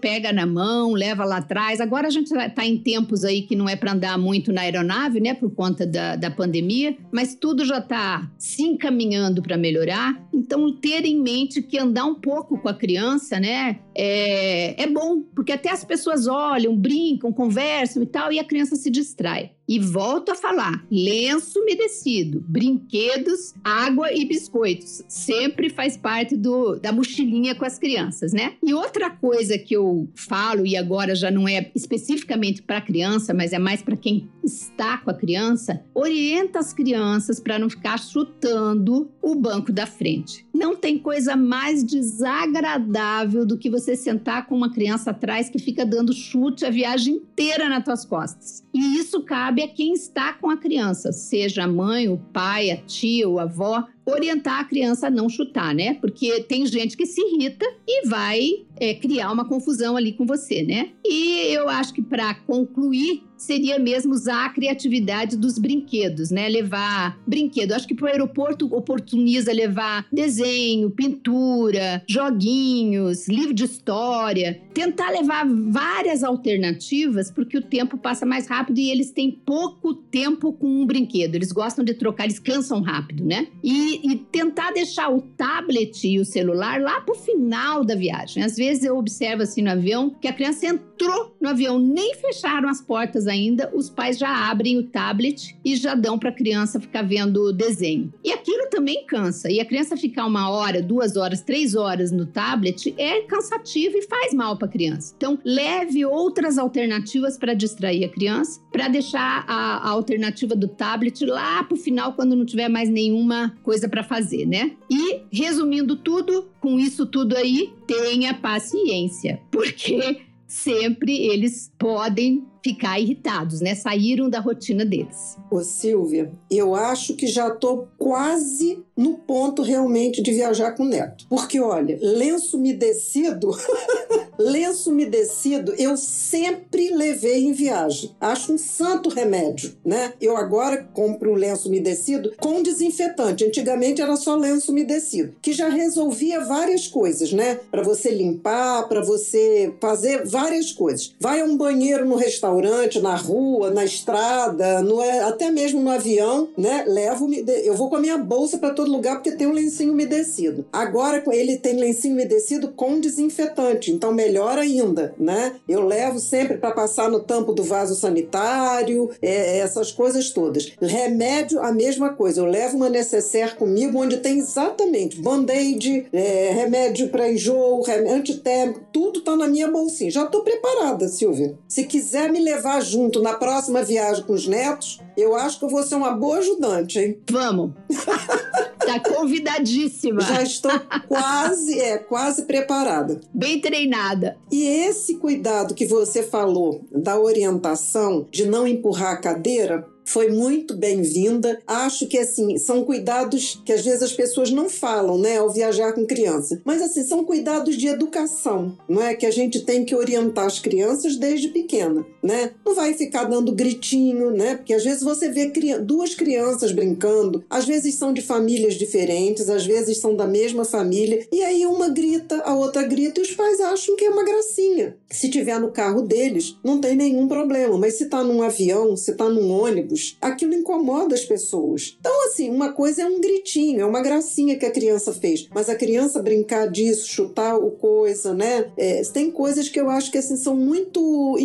pega na mão, leva lá atrás. Agora a gente está em tempos aí que não é para andar muito na aeronave, né, por conta da, da pandemia, mas tudo já está se encaminhando caminhando para melhorar. Então, ter em mente que andar um pouco com a criança, né, é, é bom, porque até as pessoas olham, brincam, conversam e tal, e a criança se distrai. E volto a falar: lenço umedecido, brinquedos, água e biscoitos. Sempre faz parte do, da mochilinha com as crianças, né? E outra coisa que eu falo, e agora já não é especificamente para criança, mas é mais para quem está com a criança, orienta as crianças para não ficar chutando o banco da frente. Não tem coisa mais desagradável do que você sentar com uma criança atrás que fica dando chute a viagem inteira nas tuas costas. E isso cabe a quem está com a criança, seja a mãe, o pai, a tia, a avó, orientar a criança a não chutar, né? Porque tem gente que se irrita e vai é, criar uma confusão ali com você, né? E eu acho que para concluir seria mesmo usar a criatividade dos brinquedos, né? Levar brinquedo. Acho que para o aeroporto oportuniza levar desenho, pintura, joguinhos, livro de história. Tentar levar várias alternativas, porque o tempo passa mais rápido e eles têm pouco tempo com um brinquedo. Eles gostam de trocar, eles cansam rápido, né? E, e tentar deixar o tablet e o celular lá para o final da viagem. Às vezes eu observo assim no avião que a criança entrou no avião, nem fecharam as portas ainda, os pais já abrem o tablet e já dão para a criança ficar vendo desenho. E aquilo também cansa. E a criança ficar uma hora, duas horas, três horas no tablet é cansativo e faz mal para a criança. Então, leve outras alternativas para distrair a criança, para deixar a, a, alternativa do tablet lá para o final, quando não tiver mais nenhuma coisa para fazer, né? E, resumindo tudo, com isso tudo aí, tenha paciência, porque sempre eles podem ficar irritados, né? Saíram da rotina deles. Ô Silvia, eu acho que já tô quase no ponto realmente de viajar com o neto. Porque olha, lenço umedecido, [LAUGHS] lenço umedecido eu sempre levei em viagem. Acho um santo remédio, né? Eu agora compro o lenço umedecido com desinfetante. Antigamente era só lenço umedecido, que já resolvia várias coisas, né? Para você limpar, para você fazer várias coisas. Vai a um banheiro no restaurante restaurante, na rua, na estrada, no, até mesmo no avião, né? Levo, eu vou com a minha bolsa para todo lugar porque tem um lencinho umedecido. Agora ele tem lencinho umedecido com desinfetante, então melhor ainda, né? Eu levo sempre para passar no tampo do vaso sanitário, é, essas coisas todas. Remédio, a mesma coisa. Eu levo uma necessaire comigo onde tem exatamente band-aid, é, remédio para enjoo, remédio antitérmico, tudo tá na minha bolsinha. Já tô preparada, Silvia. Se quiser me levar junto na próxima viagem com os netos, eu acho que eu vou ser uma boa ajudante, hein? Vamos! [LAUGHS] tá convidadíssima. Já estou quase, é, quase preparada. Bem treinada. E esse cuidado que você falou da orientação, de não empurrar a cadeira, foi muito bem-vinda. Acho que assim, são cuidados que às vezes as pessoas não falam, né, ao viajar com criança. Mas assim, são cuidados de educação, não é que a gente tem que orientar as crianças desde pequena, né? Não vai ficar dando gritinho, né? Porque às vezes você vê duas crianças brincando, às vezes são de famílias diferentes, às vezes são da mesma família, e aí uma grita, a outra grita e os pais acham que é uma gracinha. Se tiver no carro deles, não tem nenhum problema, mas se tá num avião, se tá num ônibus, amigos. Aquilo incomoda as pessoas. Então, assim, uma coisa é um gritinho, é uma gracinha que a criança fez, mas a criança brincar disso, chutar o coisa, né? É, tem coisas que eu acho que assim são muito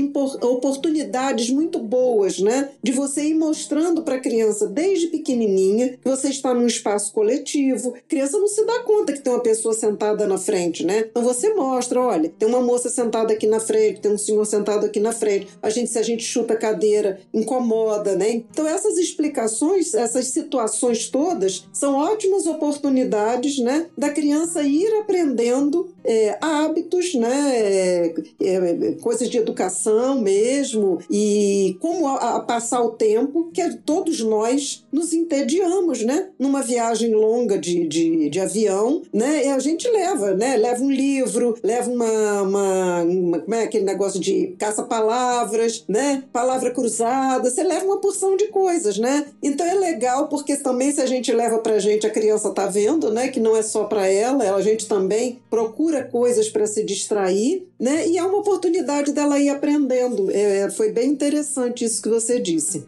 oportunidades muito boas, né? De você ir mostrando para a criança desde pequenininha que você está num espaço coletivo. A criança não se dá conta que tem uma pessoa sentada na frente, né? Então você mostra, olha, tem uma moça sentada aqui na frente, tem um senhor sentado aqui na frente. A gente se a gente chuta a cadeira, incomoda, né? Então essas explicações, essas situações todas são ótimas oportunidades, né, da criança ir aprendendo é, hábitos, né, é, é, coisas de educação mesmo, e como a, a passar o tempo, que todos nós nos entediamos, né? Numa viagem longa de, de, de avião, né? E a gente leva, né? Leva um livro, leva uma, uma, uma como é aquele negócio de caça-palavras, né? Palavra cruzada, você leva uma porção de coisas, né? Então é legal porque também se a gente leva pra gente, a criança tá vendo, né? Que não é só para ela, a gente também procura coisas para se distrair, né? E é uma oportunidade dela ir aprendendo. É, foi bem interessante isso que você disse.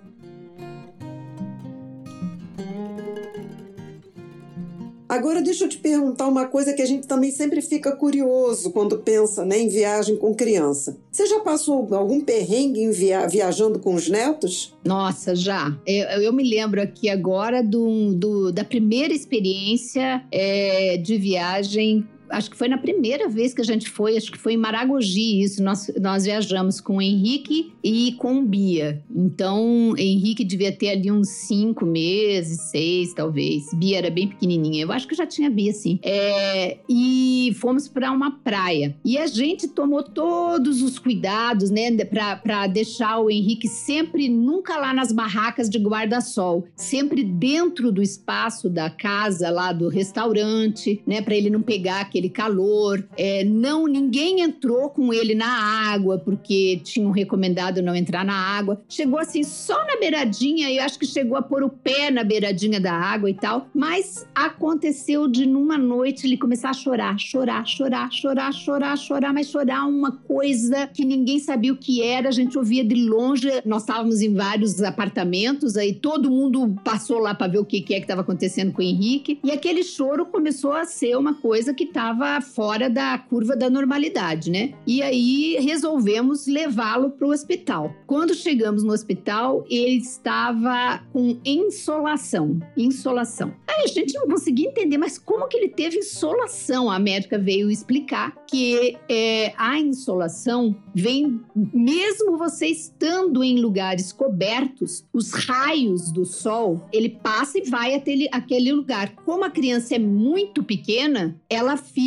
Agora deixa eu te perguntar uma coisa que a gente também sempre fica curioso quando pensa né, em viagem com criança. Você já passou algum perrengue via viajando com os netos? Nossa, já. Eu, eu me lembro aqui agora do, do da primeira experiência é, de viagem acho que foi na primeira vez que a gente foi, acho que foi em Maragogi, isso. Nós, nós viajamos com o Henrique e com o Bia. Então, Henrique devia ter ali uns cinco meses, seis, talvez. Bia era bem pequenininha. Eu acho que já tinha Bia, sim. É, e fomos para uma praia. E a gente tomou todos os cuidados, né, para deixar o Henrique sempre, nunca lá nas barracas de guarda-sol, sempre dentro do espaço da casa, lá do restaurante, né, para ele não pegar aquele aquele calor. É, não, ninguém entrou com ele na água porque tinham recomendado não entrar na água. Chegou assim só na beiradinha e acho que chegou a pôr o pé na beiradinha da água e tal. Mas aconteceu de numa noite ele começar a chorar, chorar, chorar, chorar, chorar, chorar, mas chorar uma coisa que ninguém sabia o que era. A gente ouvia de longe. Nós estávamos em vários apartamentos aí todo mundo passou lá para ver o que, que é que estava acontecendo com o Henrique e aquele choro começou a ser uma coisa que estava estava fora da curva da normalidade, né? E aí resolvemos levá-lo para o hospital. Quando chegamos no hospital, ele estava com insolação. Insolação. Aí a gente não conseguia entender, mas como que ele teve insolação? A médica veio explicar que é, a insolação vem, mesmo você estando em lugares cobertos, os raios do sol, ele passa e vai até aquele lugar. Como a criança é muito pequena, ela fica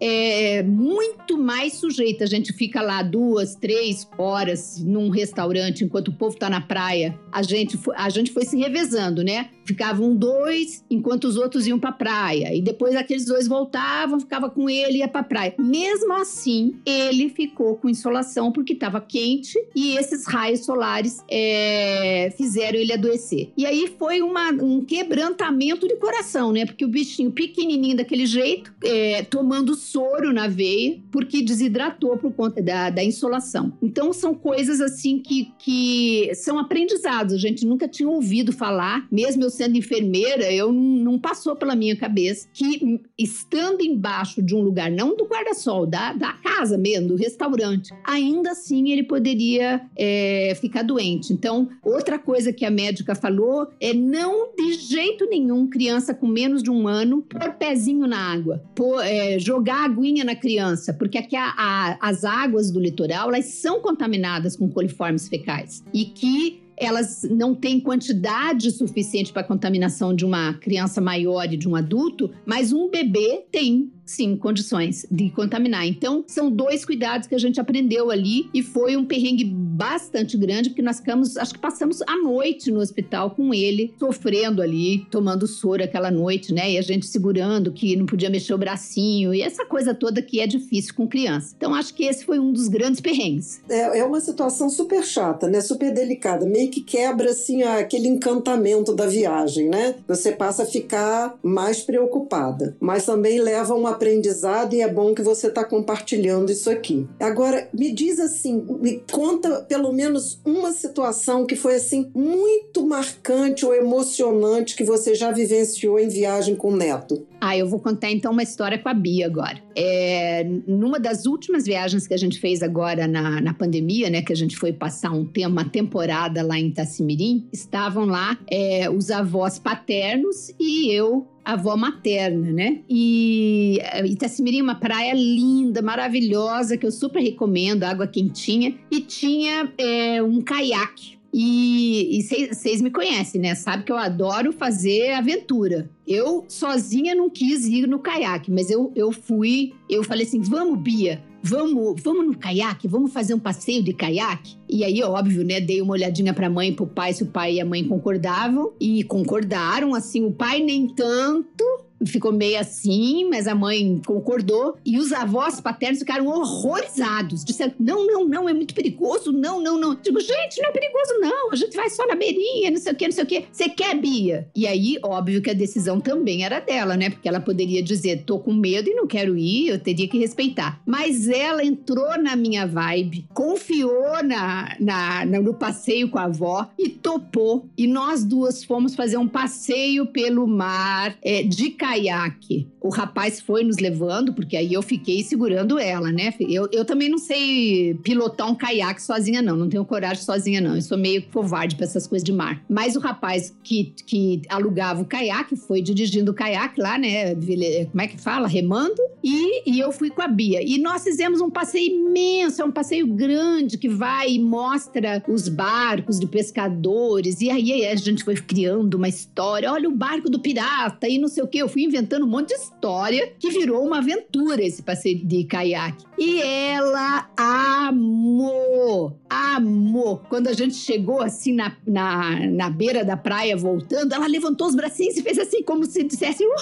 é, muito mais sujeita. A gente fica lá duas, três horas num restaurante enquanto o povo está na praia. A gente, a gente foi se revezando, né? Ficavam dois enquanto os outros iam para praia. E depois aqueles dois voltavam, ficava com ele e ia para praia. Mesmo assim, ele ficou com insolação porque estava quente e esses raios solares é, fizeram ele adoecer. E aí foi uma, um quebrantamento de coração, né? Porque o bichinho pequenininho daquele jeito, é, tomando soro na veia, porque desidratou por conta da, da insolação. Então são coisas assim que, que são aprendizados. A gente nunca tinha ouvido falar, mesmo eu sendo enfermeira, eu não passou pela minha cabeça que estando embaixo de um lugar, não do guarda-sol, da, da casa mesmo, do restaurante, ainda assim ele poderia é, ficar doente. Então, outra coisa que a médica falou é não de jeito nenhum criança com menos de um ano pôr pezinho na água, pôr, é, jogar aguinha na criança, porque aqui a, a, as águas do litoral elas são contaminadas com coliformes fecais e que elas não têm quantidade suficiente para contaminação de uma criança maior e de um adulto, mas um bebê tem sim, condições de contaminar. Então, são dois cuidados que a gente aprendeu ali e foi um perrengue bastante grande, porque nós ficamos, acho que passamos a noite no hospital com ele, sofrendo ali, tomando soro aquela noite, né? E a gente segurando que não podia mexer o bracinho e essa coisa toda que é difícil com criança. Então, acho que esse foi um dos grandes perrengues. É, é uma situação super chata, né? Super delicada, meio que quebra assim aquele encantamento da viagem, né? Você passa a ficar mais preocupada, mas também leva uma aprendizado e é bom que você está compartilhando isso aqui. Agora, me diz assim, me conta pelo menos uma situação que foi assim muito marcante ou emocionante que você já vivenciou em viagem com o neto. Ah, eu vou contar então uma história com a Bia agora. É, numa das últimas viagens que a gente fez agora na, na pandemia, né, que a gente foi passar um tempo, uma temporada lá em Itacimirim, estavam lá é, os avós paternos e eu avó materna, né? E é, Itacimirim é uma praia linda, maravilhosa, que eu super recomendo, água quentinha. E tinha é, um caiaque e vocês me conhecem, né? Sabe que eu adoro fazer aventura. Eu sozinha não quis ir no caiaque, mas eu, eu fui, eu falei assim: vamos, Bia, vamos, vamos no caiaque, vamos fazer um passeio de caiaque. E aí, óbvio, né, dei uma olhadinha pra mãe pro pai, se o pai e a mãe concordavam. E concordaram, assim, o pai nem tanto, ficou meio assim, mas a mãe concordou. E os avós paternos ficaram horrorizados. Disseram: não, não, não, é muito perigoso, não, não, não. Digo, gente, não é perigoso, não. A gente vai só na beirinha, não sei o quê, não sei o quê. Você quer, Bia? E aí, óbvio que a decisão também era dela, né? Porque ela poderia dizer: tô com medo e não quero ir, eu teria que respeitar. Mas ela entrou na minha vibe, confiou na, na, no passeio com a avó e topou. E nós duas fomos fazer um passeio pelo mar é, de caiaque. O rapaz foi nos levando, porque aí eu fiquei segurando ela, né? Eu, eu também não sei pilotar um caiaque sozinha, não. Não tenho coragem sozinha, não. Eu sou meio covarde para essas coisas de mar. Mas o rapaz que, que alugava o caiaque foi dirigindo o caiaque lá, né? Como é que fala? Remando. E, e eu fui com a Bia. E nós fizemos um passeio imenso, é um passeio grande que vai e mostra os barcos de pescadores. E aí, aí a gente foi criando uma história. Olha o barco do pirata e não sei o quê. Eu fui inventando um monte de história que virou uma aventura esse passeio de caiaque. E ela amou, amou. Quando a gente chegou assim na, na, na beira da praia voltando, ela levantou os bracinhos e fez assim como se dissesse uhul,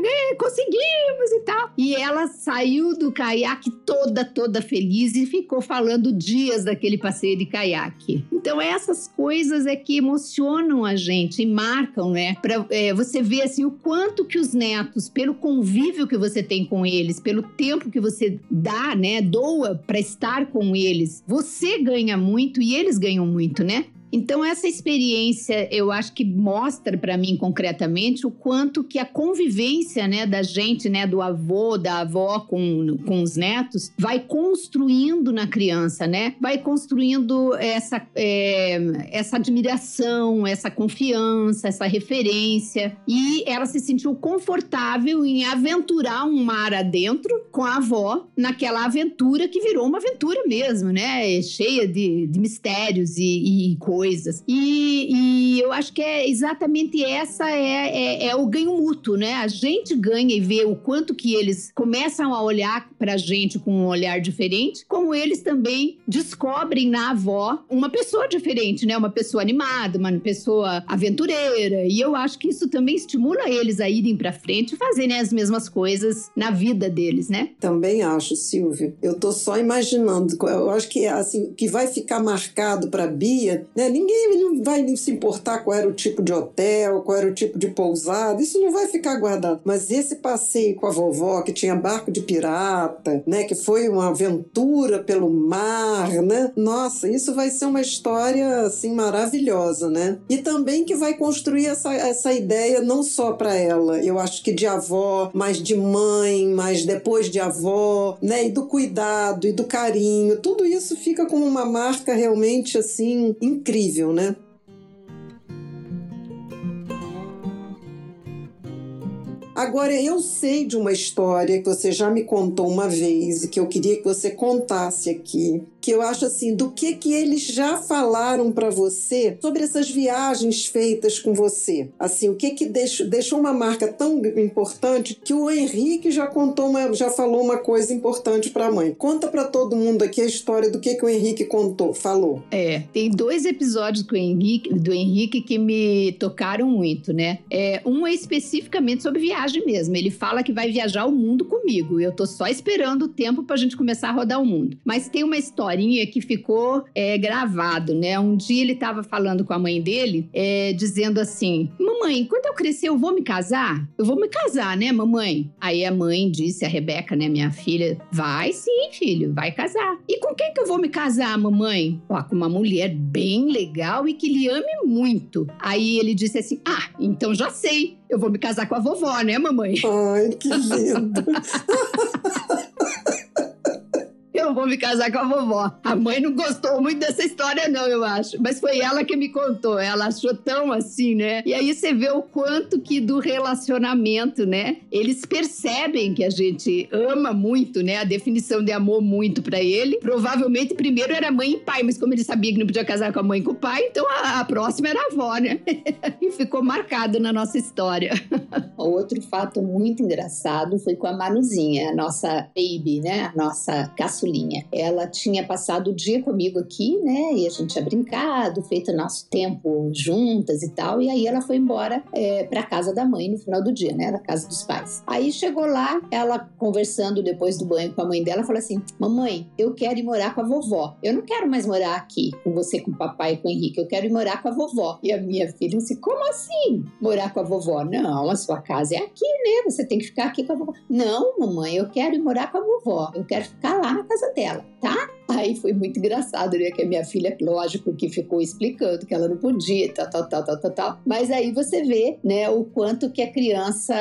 né, conseguimos e tal. E ela saiu do caiaque toda, toda feliz e ficou falando dias daquele passeio de caiaque. Então essas coisas é que emocionam a gente e marcam, né? Pra é, você ver assim o quanto que os netos, pelo convívio que você tem com eles, pelo tempo que você dá, né, doa para estar com eles, você ganha muito e eles ganham muito, né? Então essa experiência, eu acho que mostra para mim concretamente o quanto que a convivência, né, da gente, né, do avô, da avó com, com os netos, vai construindo na criança, né? Vai construindo essa, é, essa admiração, essa confiança, essa referência. E ela se sentiu confortável em aventurar um mar adentro com a avó naquela aventura que virou uma aventura mesmo, né? Cheia de, de mistérios e, e coisas coisas. E, e eu acho que é exatamente essa é, é, é, o ganho mútuo, né? A gente ganha e vê o quanto que eles começam a olhar pra gente com um olhar diferente, como eles também descobrem na avó uma pessoa diferente, né? Uma pessoa animada, uma pessoa aventureira. E eu acho que isso também estimula eles a irem pra frente e fazerem as mesmas coisas na vida deles, né? Também acho, Silvia. Eu tô só imaginando. Eu acho que assim, que vai ficar marcado para Bia, né? Ninguém vai se importar qual era o tipo de hotel, qual era o tipo de pousada, isso não vai ficar guardado. Mas esse passeio com a vovó, que tinha barco de pirata, né, que foi uma aventura pelo mar, né? Nossa, isso vai ser uma história assim maravilhosa, né? E também que vai construir essa, essa ideia não só para ela, eu acho que de avó, mas de mãe, mas depois de avó, né? E do cuidado e do carinho, tudo isso fica como uma marca realmente assim incrível incrível, né? Agora, eu sei de uma história que você já me contou uma vez e que eu queria que você contasse aqui, que eu acho assim, do que que eles já falaram para você sobre essas viagens feitas com você. Assim, o que que deixou, deixou uma marca tão importante que o Henrique já contou, uma, já falou uma coisa importante para a mãe. Conta para todo mundo aqui a história do que que o Henrique contou, falou. É, tem dois episódios com o Henrique, do Henrique que me tocaram muito, né? É, um é especificamente sobre viagem mesmo. Ele fala que vai viajar o mundo comigo. Eu tô só esperando o tempo pra gente começar a rodar o mundo. Mas tem uma história historinha que ficou é, gravado, né? Um dia ele estava falando com a mãe dele, é, dizendo assim: Mamãe, quando eu crescer, eu vou me casar? Eu vou me casar, né, mamãe? Aí a mãe disse, a Rebeca, né, minha filha, vai sim, filho, vai casar. E com quem que eu vou me casar, mamãe? Ó, com uma mulher bem legal e que lhe ame muito. Aí ele disse assim: Ah, então já sei. Eu vou me casar com a vovó, né, mamãe? Ai, que lindo. [LAUGHS] eu vou me casar com a vovó. A mãe não gostou muito dessa história, não, eu acho. Mas foi ela que me contou. Ela achou tão assim, né? E aí você vê o quanto que do relacionamento, né? Eles percebem que a gente ama muito, né? A definição de amor muito para ele. Provavelmente primeiro era mãe e pai, mas como ele sabia que não podia casar com a mãe e com o pai, então a, a próxima era a avó, né? [LAUGHS] e ficou marcado na nossa história. [LAUGHS] Outro fato muito engraçado foi com a Manuzinha, a nossa baby, né? A nossa ela tinha passado o dia comigo aqui, né? E a gente tinha brincado, feito nosso tempo juntas e tal. E aí ela foi embora é, para casa da mãe no final do dia, né? Na casa dos pais. Aí chegou lá, ela conversando depois do banho com a mãe dela, falou assim: Mamãe, eu quero ir morar com a vovó. Eu não quero mais morar aqui com você, com o papai e com o Henrique. Eu quero ir morar com a vovó. E a minha filha disse: Como assim? Morar com a vovó? Não, a sua casa é aqui, né? Você tem que ficar aqui com a vovó. Não, mamãe, eu quero ir morar com a vovó. Eu quero ficar lá na casa dela, tá? Aí foi muito engraçado, né? Que a minha filha, lógico, que ficou explicando que ela não podia, tal, tal, tal, tal, tal, tal. Mas aí você vê, né, o quanto que a criança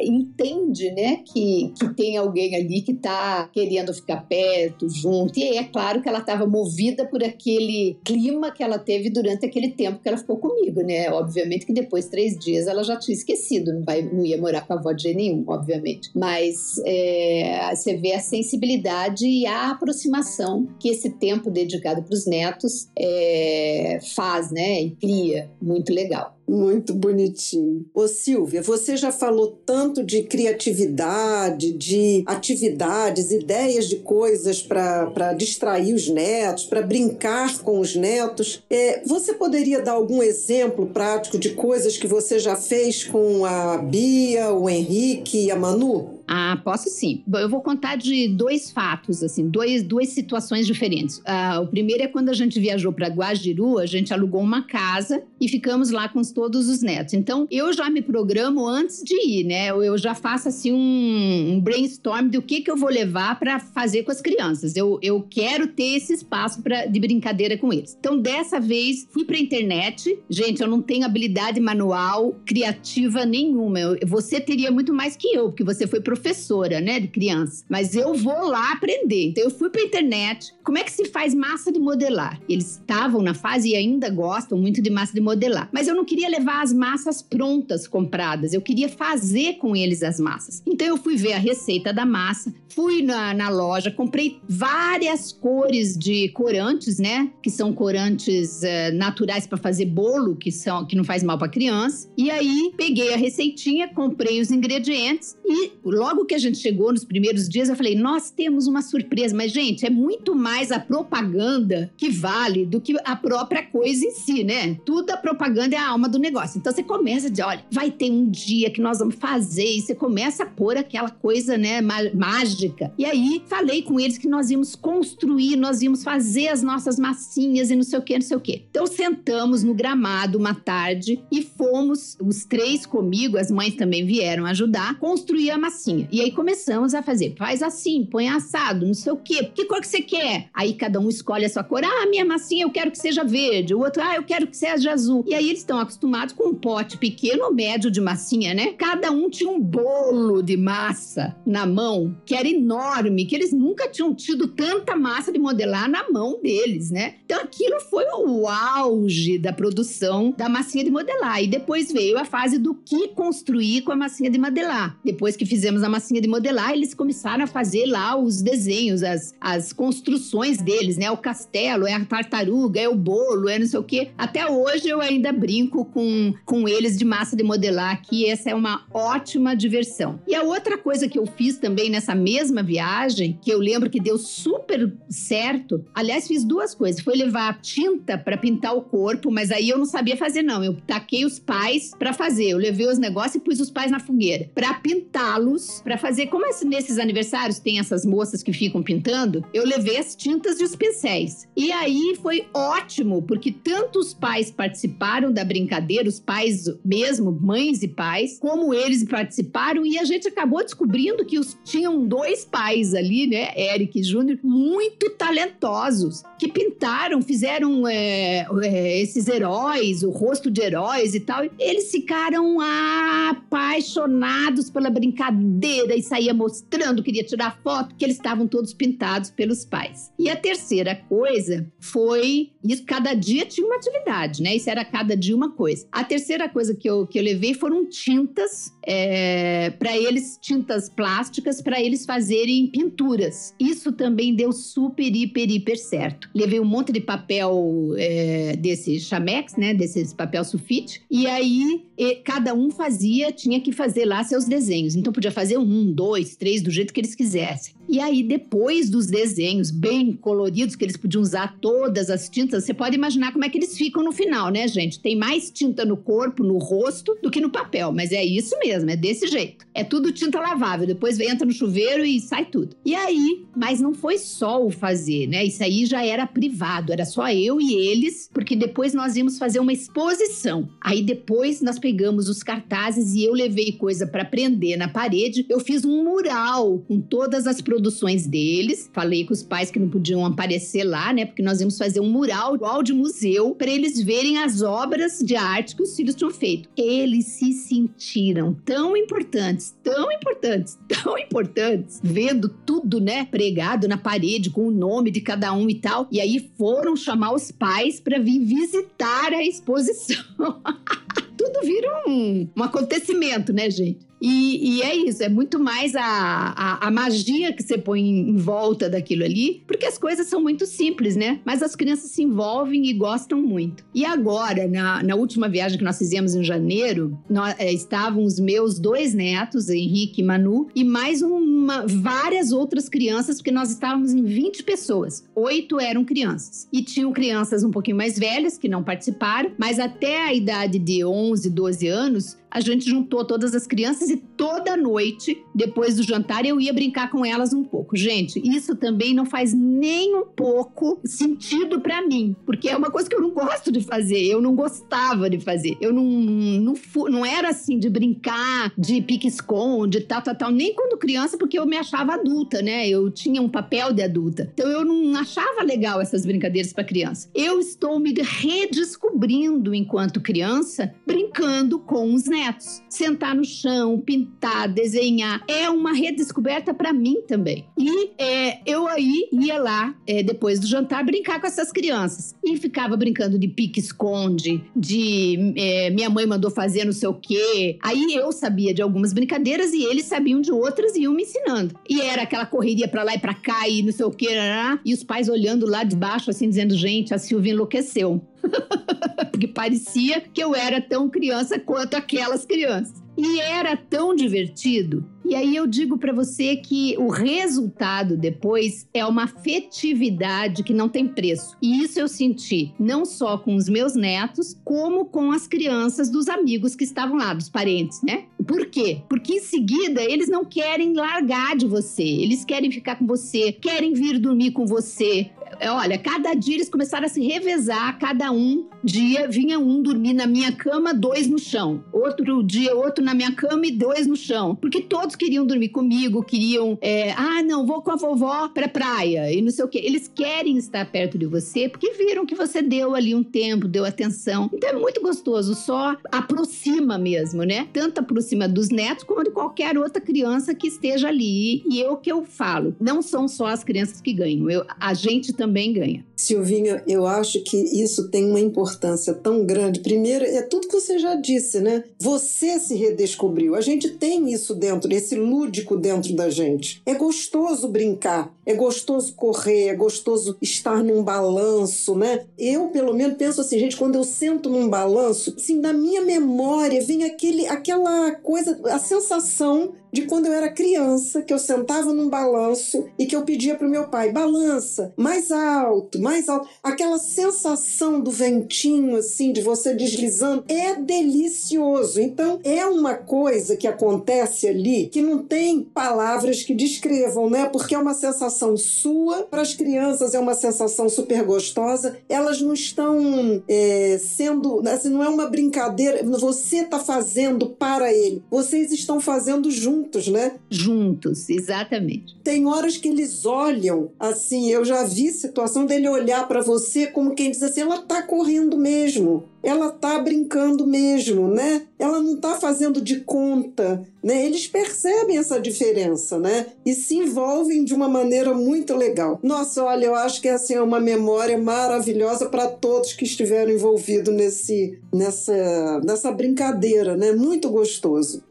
entende, né, que, que tem alguém ali que tá querendo ficar perto, junto. E aí é claro que ela estava movida por aquele clima que ela teve durante aquele tempo que ela ficou comigo, né? Obviamente que depois, três dias, ela já tinha esquecido, não, vai, não ia morar com a avó de nenhum, obviamente. Mas é, você vê a sensibilidade e a aproximação que esse tempo dedicado para os netos é, faz, né? E cria. Muito legal. Muito bonitinho. Ô Silvia, você já falou tanto de criatividade, de atividades, ideias de coisas para distrair os netos, para brincar com os netos. É, você poderia dar algum exemplo prático de coisas que você já fez com a Bia, o Henrique e a Manu? Ah, posso sim. Eu vou contar de dois fatos, assim, dois, duas situações diferentes. Ah, o primeiro é quando a gente viajou para Guajiru, a gente alugou uma casa e ficamos lá com todos os netos. Então, eu já me programo antes de ir, né? Eu já faço assim um, um brainstorm do que, que eu vou levar para fazer com as crianças. Eu, eu quero ter esse espaço pra, de brincadeira com eles. Então, dessa vez, fui para internet. Gente, eu não tenho habilidade manual criativa nenhuma. Eu, você teria muito mais que eu, porque você foi professora, né, de criança. Mas eu vou lá aprender. Então, eu fui para internet. Como é que se faz massa de modelar? Eles estavam na fase e ainda gostam muito de massa de modelar. Mas eu não queria levar as massas prontas compradas, eu queria fazer com eles as massas. Então eu fui ver a receita da massa, fui na, na loja, comprei várias cores de corantes, né? Que são corantes uh, naturais para fazer bolo, que são que não faz mal para criança. E aí peguei a receitinha, comprei os ingredientes e logo que a gente chegou nos primeiros dias, eu falei: nós temos uma surpresa. Mas, gente, é muito mais a propaganda que vale do que a própria coisa em si, né? Tudo a propaganda é a alma do negócio. Então você começa dizer: olha, vai ter um dia que nós vamos fazer, e você começa a pôr aquela coisa, né, mágica. E aí falei com eles que nós íamos construir, nós íamos fazer as nossas massinhas e não sei o que, não sei o que. Então sentamos no gramado uma tarde e fomos, os três comigo, as mães também vieram ajudar, construir a massinha. E aí começamos a fazer, faz assim, põe assado, não sei o que, que cor que você quer? Aí cada um escolhe a sua cor. Ah, minha massinha eu quero que seja verde, o outro, ah, eu quero que seja azul. E aí eles estão acostumados com um pote pequeno ou médio de massinha, né? Cada um tinha um bolo de massa na mão, que era enorme, que eles nunca tinham tido tanta massa de modelar na mão deles, né? Então aquilo foi o auge da produção da massinha de modelar. E depois veio a fase do que construir com a massinha de modelar. Depois que fizemos a massinha de modelar, eles começaram a fazer lá os desenhos, as, as construções deles, né? O castelo, é a tartaruga, é o bolo, é não sei o quê. Até hoje eu ainda brinco com, com eles de massa de modelar aqui. Essa é uma ótima diversão. E a outra coisa que eu fiz também nessa mesma viagem, que eu lembro que deu super certo, aliás, fiz duas coisas. Foi levar tinta para pintar o corpo, mas aí eu não sabia fazer, não. Eu taquei os pais para fazer. Eu levei os negócios e pus os pais na fogueira para pintá-los para fazer. Como nesses aniversários tem essas moças que ficam pintando, eu levei as tintas e os pincéis. E aí foi ótimo, porque tanto os pais participaram da brincadeira, os pais mesmo, mães e pais, como eles participaram, e a gente acabou descobrindo que os, tinham dois pais ali, né, Eric e Júnior, muito talentosos, que pintaram, fizeram é, é, esses heróis, o rosto de heróis e tal. Eles ficaram apaixonados pela brincadeira e saía mostrando, queria tirar foto, que eles estavam todos pintados pelos pais. E a terceira coisa foi isso, cada dia tinha uma atividade, né? Isso era cada dia uma coisa. A terceira coisa que eu, que eu levei foram tintas é, para eles, tintas plásticas, para eles fazerem pinturas. Isso também deu super, hiper, hiper certo. Levei um monte de papel é, desse chamex, né? Desses papel sulfite. E aí e cada um fazia, tinha que fazer lá seus desenhos. Então podia fazer um, dois, três, do jeito que eles quisessem. E aí, depois dos desenhos bem coloridos, que eles podiam usar todas as tintas, você pode imaginar como é que eles ficam no final, né, gente? Tem mais tinta no corpo, no rosto, do que no papel. Mas é isso mesmo, é desse jeito. É tudo tinta lavável. Depois entra no chuveiro e sai tudo. E aí, mas não foi só o fazer, né? Isso aí já era privado, era só eu e eles, porque depois nós íamos fazer uma exposição. Aí depois nós pegamos os cartazes e eu levei coisa para prender na parede. Eu fiz um mural com todas as produções deles. Falei com os pais que não podiam aparecer lá, né? Porque nós íamos fazer um mural igual de museu para eles verem as obras de arte que os filhos tinham feito. Eles se sentiram tão importantes, tão importantes, [LAUGHS] tão importantes, vendo tudo, né? Pregado na parede com o nome de cada um e tal. E aí foram chamar os pais para vir visitar a exposição. [LAUGHS] tudo vira um, um acontecimento, né, gente? E, e, é isso, é muito mais a, a, a, magia que você põe em volta daquilo ali, porque as coisas são muito simples, né? Mas as crianças se envolvem e gostam muito. E agora, na, na última viagem que nós fizemos em janeiro, nós, é, estavam os meus dois netos, Henrique e Manu, e mais uma, várias outras crianças, porque nós estávamos em 20 pessoas. Oito eram crianças. E tinham crianças um pouquinho mais velhas, que não participaram, mas até a idade de 11, 12 anos, a gente juntou todas as crianças e toda noite, depois do jantar, eu ia brincar com elas um pouco. Gente, isso também não faz nem um pouco sentido para mim, porque é uma coisa que eu não gosto de fazer, eu não gostava de fazer. Eu não, não, não era assim de brincar, de pique-esconde, tal, tal, tal, nem quando criança, porque eu me achava adulta, né? Eu tinha um papel de adulta. Então eu não achava legal essas brincadeiras para criança. Eu estou me redescobrindo enquanto criança, brincando com os netos netos. Sentar no chão, pintar, desenhar, é uma redescoberta para mim também. E é, eu aí ia lá, é, depois do jantar, brincar com essas crianças. E ficava brincando de pique-esconde, de é, minha mãe mandou fazer não sei o quê. Aí eu sabia de algumas brincadeiras e eles sabiam de outras e iam me ensinando. E era aquela correria para lá e para cá e não sei o quê, e os pais olhando lá de baixo, assim, dizendo: gente, a Silvia enlouqueceu. [LAUGHS] Porque parecia que eu era tão criança quanto aquelas crianças. E era tão divertido. E aí eu digo para você que o resultado depois é uma afetividade que não tem preço. E isso eu senti não só com os meus netos, como com as crianças dos amigos que estavam lá, dos parentes, né? Por quê? Porque em seguida eles não querem largar de você, eles querem ficar com você, querem vir dormir com você, olha, cada dia eles começaram a se revezar, cada um dia vinha um dormir na minha cama, dois no chão. Outro dia, outro na minha cama e dois no chão. Porque todos queriam dormir comigo, queriam, é, ah, não, vou com a vovó pra praia e não sei o quê. Eles querem estar perto de você porque viram que você deu ali um tempo, deu atenção. Então é muito gostoso, só aproxima mesmo, né? Tanto aproxima dos netos como de qualquer outra criança que esteja ali. E é o que eu falo, não são só as crianças que ganham, eu, a gente também ganha. Silvinha, eu acho que isso tem uma importância tão grande. Primeiro, é tudo que você já disse, né? Você se redescobriu. A gente tem isso dentro, esse lúdico dentro da gente. É gostoso brincar, é gostoso correr, é gostoso estar num balanço, né? Eu, pelo menos, penso assim, gente, quando eu sento num balanço, assim, na minha memória vem aquele, aquela coisa, a sensação de quando eu era criança, que eu sentava num balanço e que eu pedia para o meu pai, balança, mais alto, mais alto. Aquela sensação do ventinho, assim, de você deslizando, é delicioso. Então, é uma coisa que acontece ali que não tem palavras que descrevam, né? Porque é uma sensação sua, para as crianças é uma sensação super gostosa. Elas não estão é, sendo, assim, não é uma brincadeira. Você está fazendo para ele, vocês estão fazendo juntos, né? Juntos, exatamente. Tem horas que eles olham assim, eu já vi situação dele olhar para você como quem diz assim, ela tá correndo mesmo ela tá brincando mesmo, né? Ela não tá fazendo de conta, né? Eles percebem essa diferença, né? E se envolvem de uma maneira muito legal. Nossa, olha, eu acho que essa é uma memória maravilhosa para todos que estiveram envolvidos nesse, nessa, nessa brincadeira, né? Muito gostoso.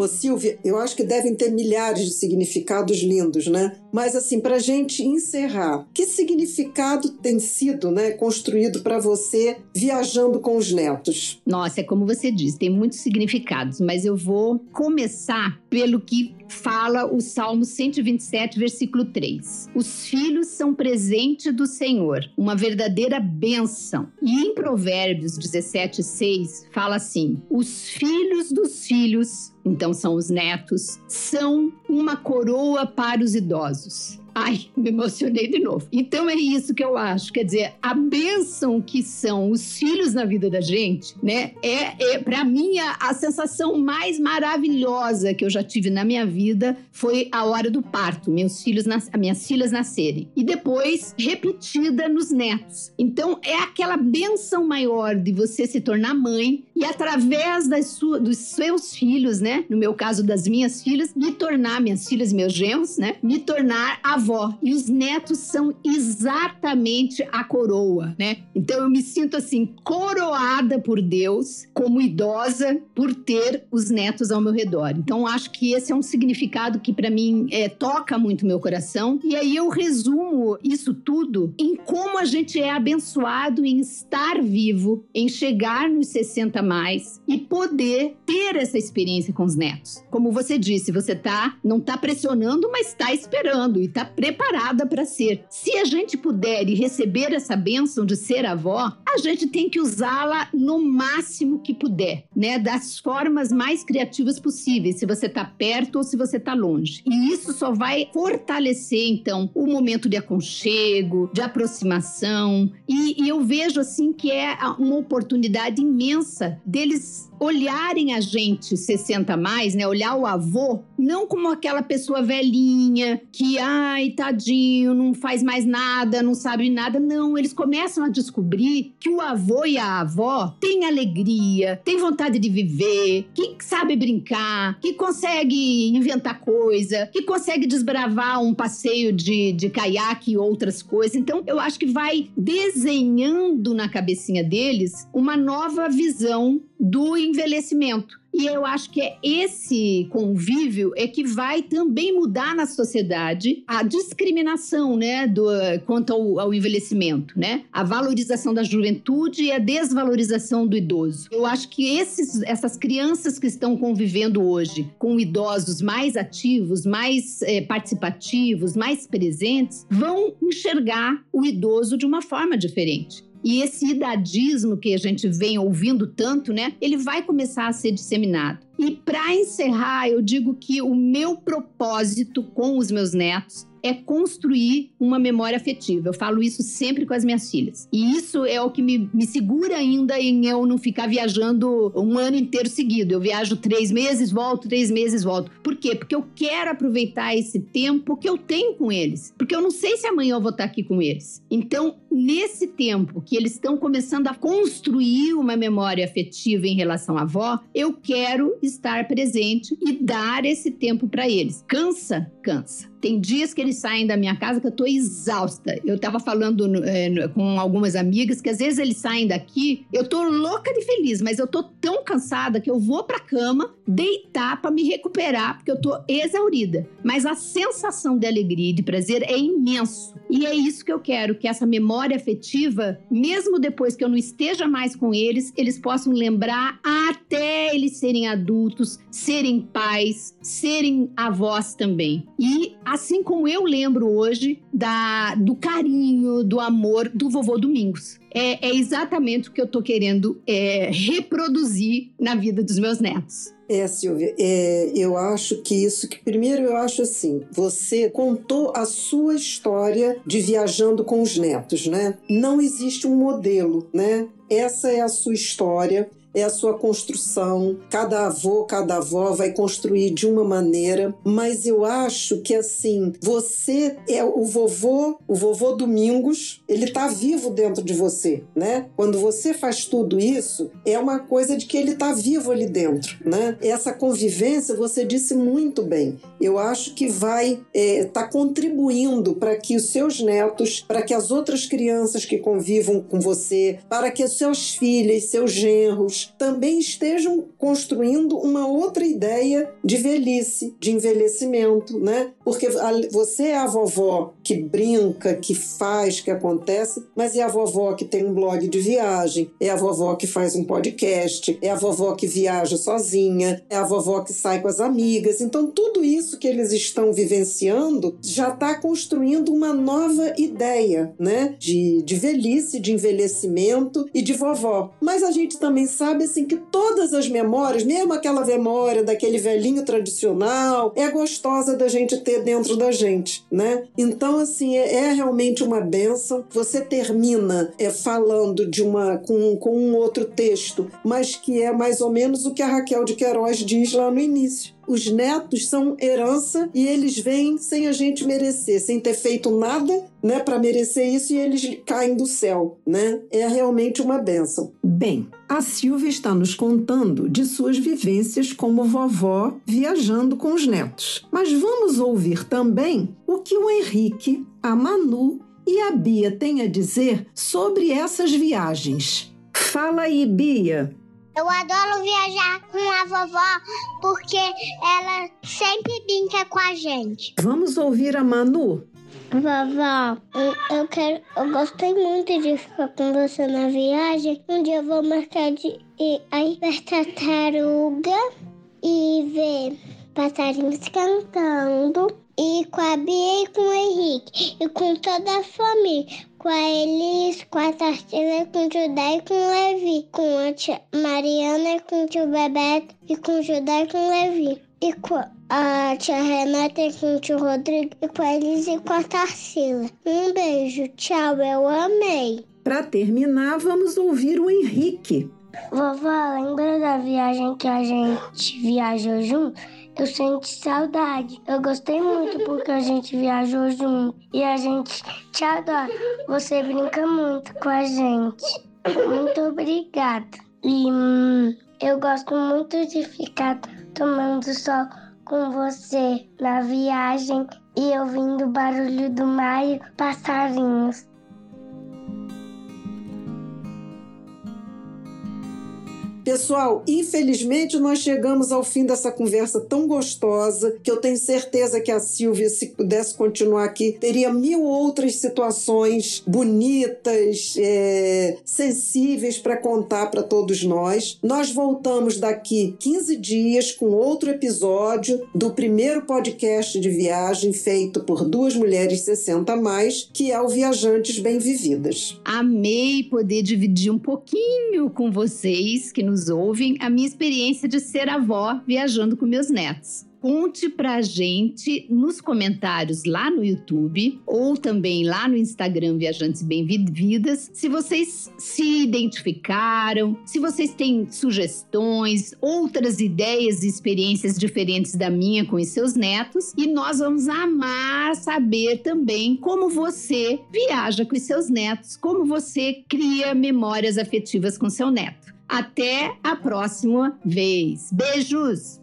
Ô, Silvia, eu acho que devem ter milhares de significados lindos, né? Mas, assim, para gente encerrar, que significado tem sido né, construído para você viajando com os netos? Nossa, é como você disse, tem muitos significados, mas eu vou começar pelo que fala o Salmo 127, versículo 3. Os filhos são presente do Senhor, uma verdadeira bênção. E em Provérbios 17, 6, fala assim: os filhos dos filhos então são os netos, são uma coroa para os idosos. Ai, me emocionei de novo. Então é isso que eu acho. Quer dizer, a bênção que são os filhos na vida da gente, né? É, é para mim a, a, sensação mais maravilhosa que eu já tive na minha vida foi a hora do parto, meus filhos, nas, minhas filhas nascerem. E depois repetida nos netos. Então é aquela bênção maior de você se tornar mãe e através das sua, dos seus filhos, né? No meu caso das minhas filhas, me tornar minhas filhas, meus genros, né? Me tornar a avó e os netos são exatamente a coroa, né? Então eu me sinto assim coroada por Deus como idosa por ter os netos ao meu redor. Então acho que esse é um significado que para mim é, toca muito meu coração. E aí eu resumo isso tudo em como a gente é abençoado em estar vivo, em chegar nos 60 mais e poder ter essa experiência com os netos. Como você disse, você tá não tá pressionando, mas está esperando e tá preparada para ser. Se a gente puder e receber essa bênção de ser avó, a gente tem que usá-la no máximo que puder, né? Das formas mais criativas possíveis, se você está perto ou se você está longe. E isso só vai fortalecer, então, o momento de aconchego, de aproximação. E, e eu vejo, assim, que é uma oportunidade imensa deles olharem a gente 60 mais, né? Olhar o avô não como aquela pessoa velhinha que, ai, tadinho, não faz mais nada, não sabe nada. Não, eles começam a descobrir que o avô e a avó têm alegria, têm vontade de viver, que sabe brincar, que consegue inventar coisa, que consegue desbravar um passeio de, de caiaque e outras coisas. Então, eu acho que vai desenhando na cabecinha deles uma nova visão do envelhecimento. E eu acho que é esse convívio é que vai também mudar na sociedade a discriminação, né, do, quanto ao, ao, envelhecimento, né? A valorização da juventude e a desvalorização do idoso. Eu acho que esses, essas crianças que estão convivendo hoje com idosos mais ativos, mais é, participativos, mais presentes, vão enxergar o idoso de uma forma diferente. E esse idadismo que a gente vem ouvindo tanto, né? Ele vai começar a ser disseminado. E para encerrar, eu digo que o meu propósito com os meus netos é construir uma memória afetiva. Eu falo isso sempre com as minhas filhas. E isso é o que me, me segura ainda em eu não ficar viajando um ano inteiro seguido. Eu viajo três meses, volto, três meses, volto. Por quê? Porque eu quero aproveitar esse tempo que eu tenho com eles. Porque eu não sei se amanhã eu vou estar aqui com eles. Então, nesse tempo que eles estão começando a construir uma memória afetiva em relação à avó, eu quero estar presente e dar esse tempo para eles. Cansa? Cansa. Tem dias que eles saem da minha casa que eu tô exausta. Eu tava falando é, com algumas amigas que às vezes eles saem daqui, eu tô louca de feliz, mas eu tô tão cansada que eu vou pra cama deitar para me recuperar, porque eu tô exaurida. Mas a sensação de alegria e de prazer é imenso E é isso que eu quero, que essa memória afetiva, mesmo depois que eu não esteja mais com eles, eles possam lembrar até eles serem adultos, serem pais, serem avós também. E assim como eu lembro hoje da, do carinho, do amor do vovô Domingos. É, é exatamente o que eu estou querendo é, reproduzir na vida dos meus netos. É, Silvia, é, eu acho que isso que primeiro eu acho assim, você contou a sua história de viajando com os netos, né? Não existe um modelo, né? Essa é a sua história é a sua construção. Cada avô, cada avó vai construir de uma maneira, mas eu acho que assim, você é o vovô, o vovô Domingos, ele está vivo dentro de você, né? Quando você faz tudo isso, é uma coisa de que ele está vivo ali dentro, né? Essa convivência, você disse muito bem. Eu acho que vai estar é, tá contribuindo para que os seus netos, para que as outras crianças que convivam com você, para que os seus filhos, seus genros, também estejam construindo uma outra ideia de velhice, de envelhecimento, né? Porque você é a vovó que brinca, que faz, que acontece, mas é a vovó que tem um blog de viagem, é a vovó que faz um podcast, é a vovó que viaja sozinha, é a vovó que sai com as amigas. Então, tudo isso que eles estão vivenciando já está construindo uma nova ideia, né? De, de velhice, de envelhecimento e de vovó. Mas a gente também sabe sabe assim que todas as memórias, mesmo aquela memória daquele velhinho tradicional, é gostosa da gente ter dentro da gente, né? Então assim é, é realmente uma benção. Você termina é, falando de uma com, com um outro texto, mas que é mais ou menos o que a Raquel de Queiroz diz lá no início os netos são herança e eles vêm sem a gente merecer, sem ter feito nada, né, para merecer isso e eles caem do céu, né? É realmente uma benção. Bem, a Silvia está nos contando de suas vivências como vovó viajando com os netos. Mas vamos ouvir também o que o Henrique, a Manu e a Bia têm a dizer sobre essas viagens. Fala aí, Bia. Eu adoro viajar com a vovó porque ela sempre brinca com a gente. Vamos ouvir a Manu. Vovó, eu, eu quero, eu gostei muito de ficar com você na viagem. Um dia eu vou marcar de ir aí ver tartaruga e ver passarinhos cantando. E com a Bia e com o Henrique. E com toda a família com a Elis, com a Tarcília, com o Judá e com o Levi, com a tia Mariana, com o tio Bebeto e com o Judá e com o Levi. E com a tia Renata e com o tio Rodrigo e com a Elis e com a Tarsila. Um beijo, tchau, eu amei. Para terminar, vamos ouvir o Henrique. Vovó, lembra da viagem que a gente viajou junto? Eu sinto saudade. Eu gostei muito porque a gente viajou junto e a gente te adora. Você brinca muito com a gente. Muito obrigada. E hum, eu gosto muito de ficar tomando sol com você na viagem e ouvindo o barulho do mar e passarinhos. Pessoal, infelizmente nós chegamos ao fim dessa conversa tão gostosa que eu tenho certeza que a Silvia, se pudesse continuar aqui, teria mil outras situações bonitas, é, sensíveis para contar para todos nós. Nós voltamos daqui 15 dias com outro episódio do primeiro podcast de viagem feito por duas mulheres 60 a mais, que é o Viajantes Bem Vividas. Amei poder dividir um pouquinho com vocês que nos nos ouvem a minha experiência de ser avó viajando com meus netos. Conte pra gente nos comentários lá no YouTube ou também lá no Instagram Viajantes Bem-Vindas se vocês se identificaram, se vocês têm sugestões, outras ideias e experiências diferentes da minha com os seus netos. E nós vamos amar saber também como você viaja com os seus netos, como você cria memórias afetivas com seu neto. Até a próxima vez. Beijos!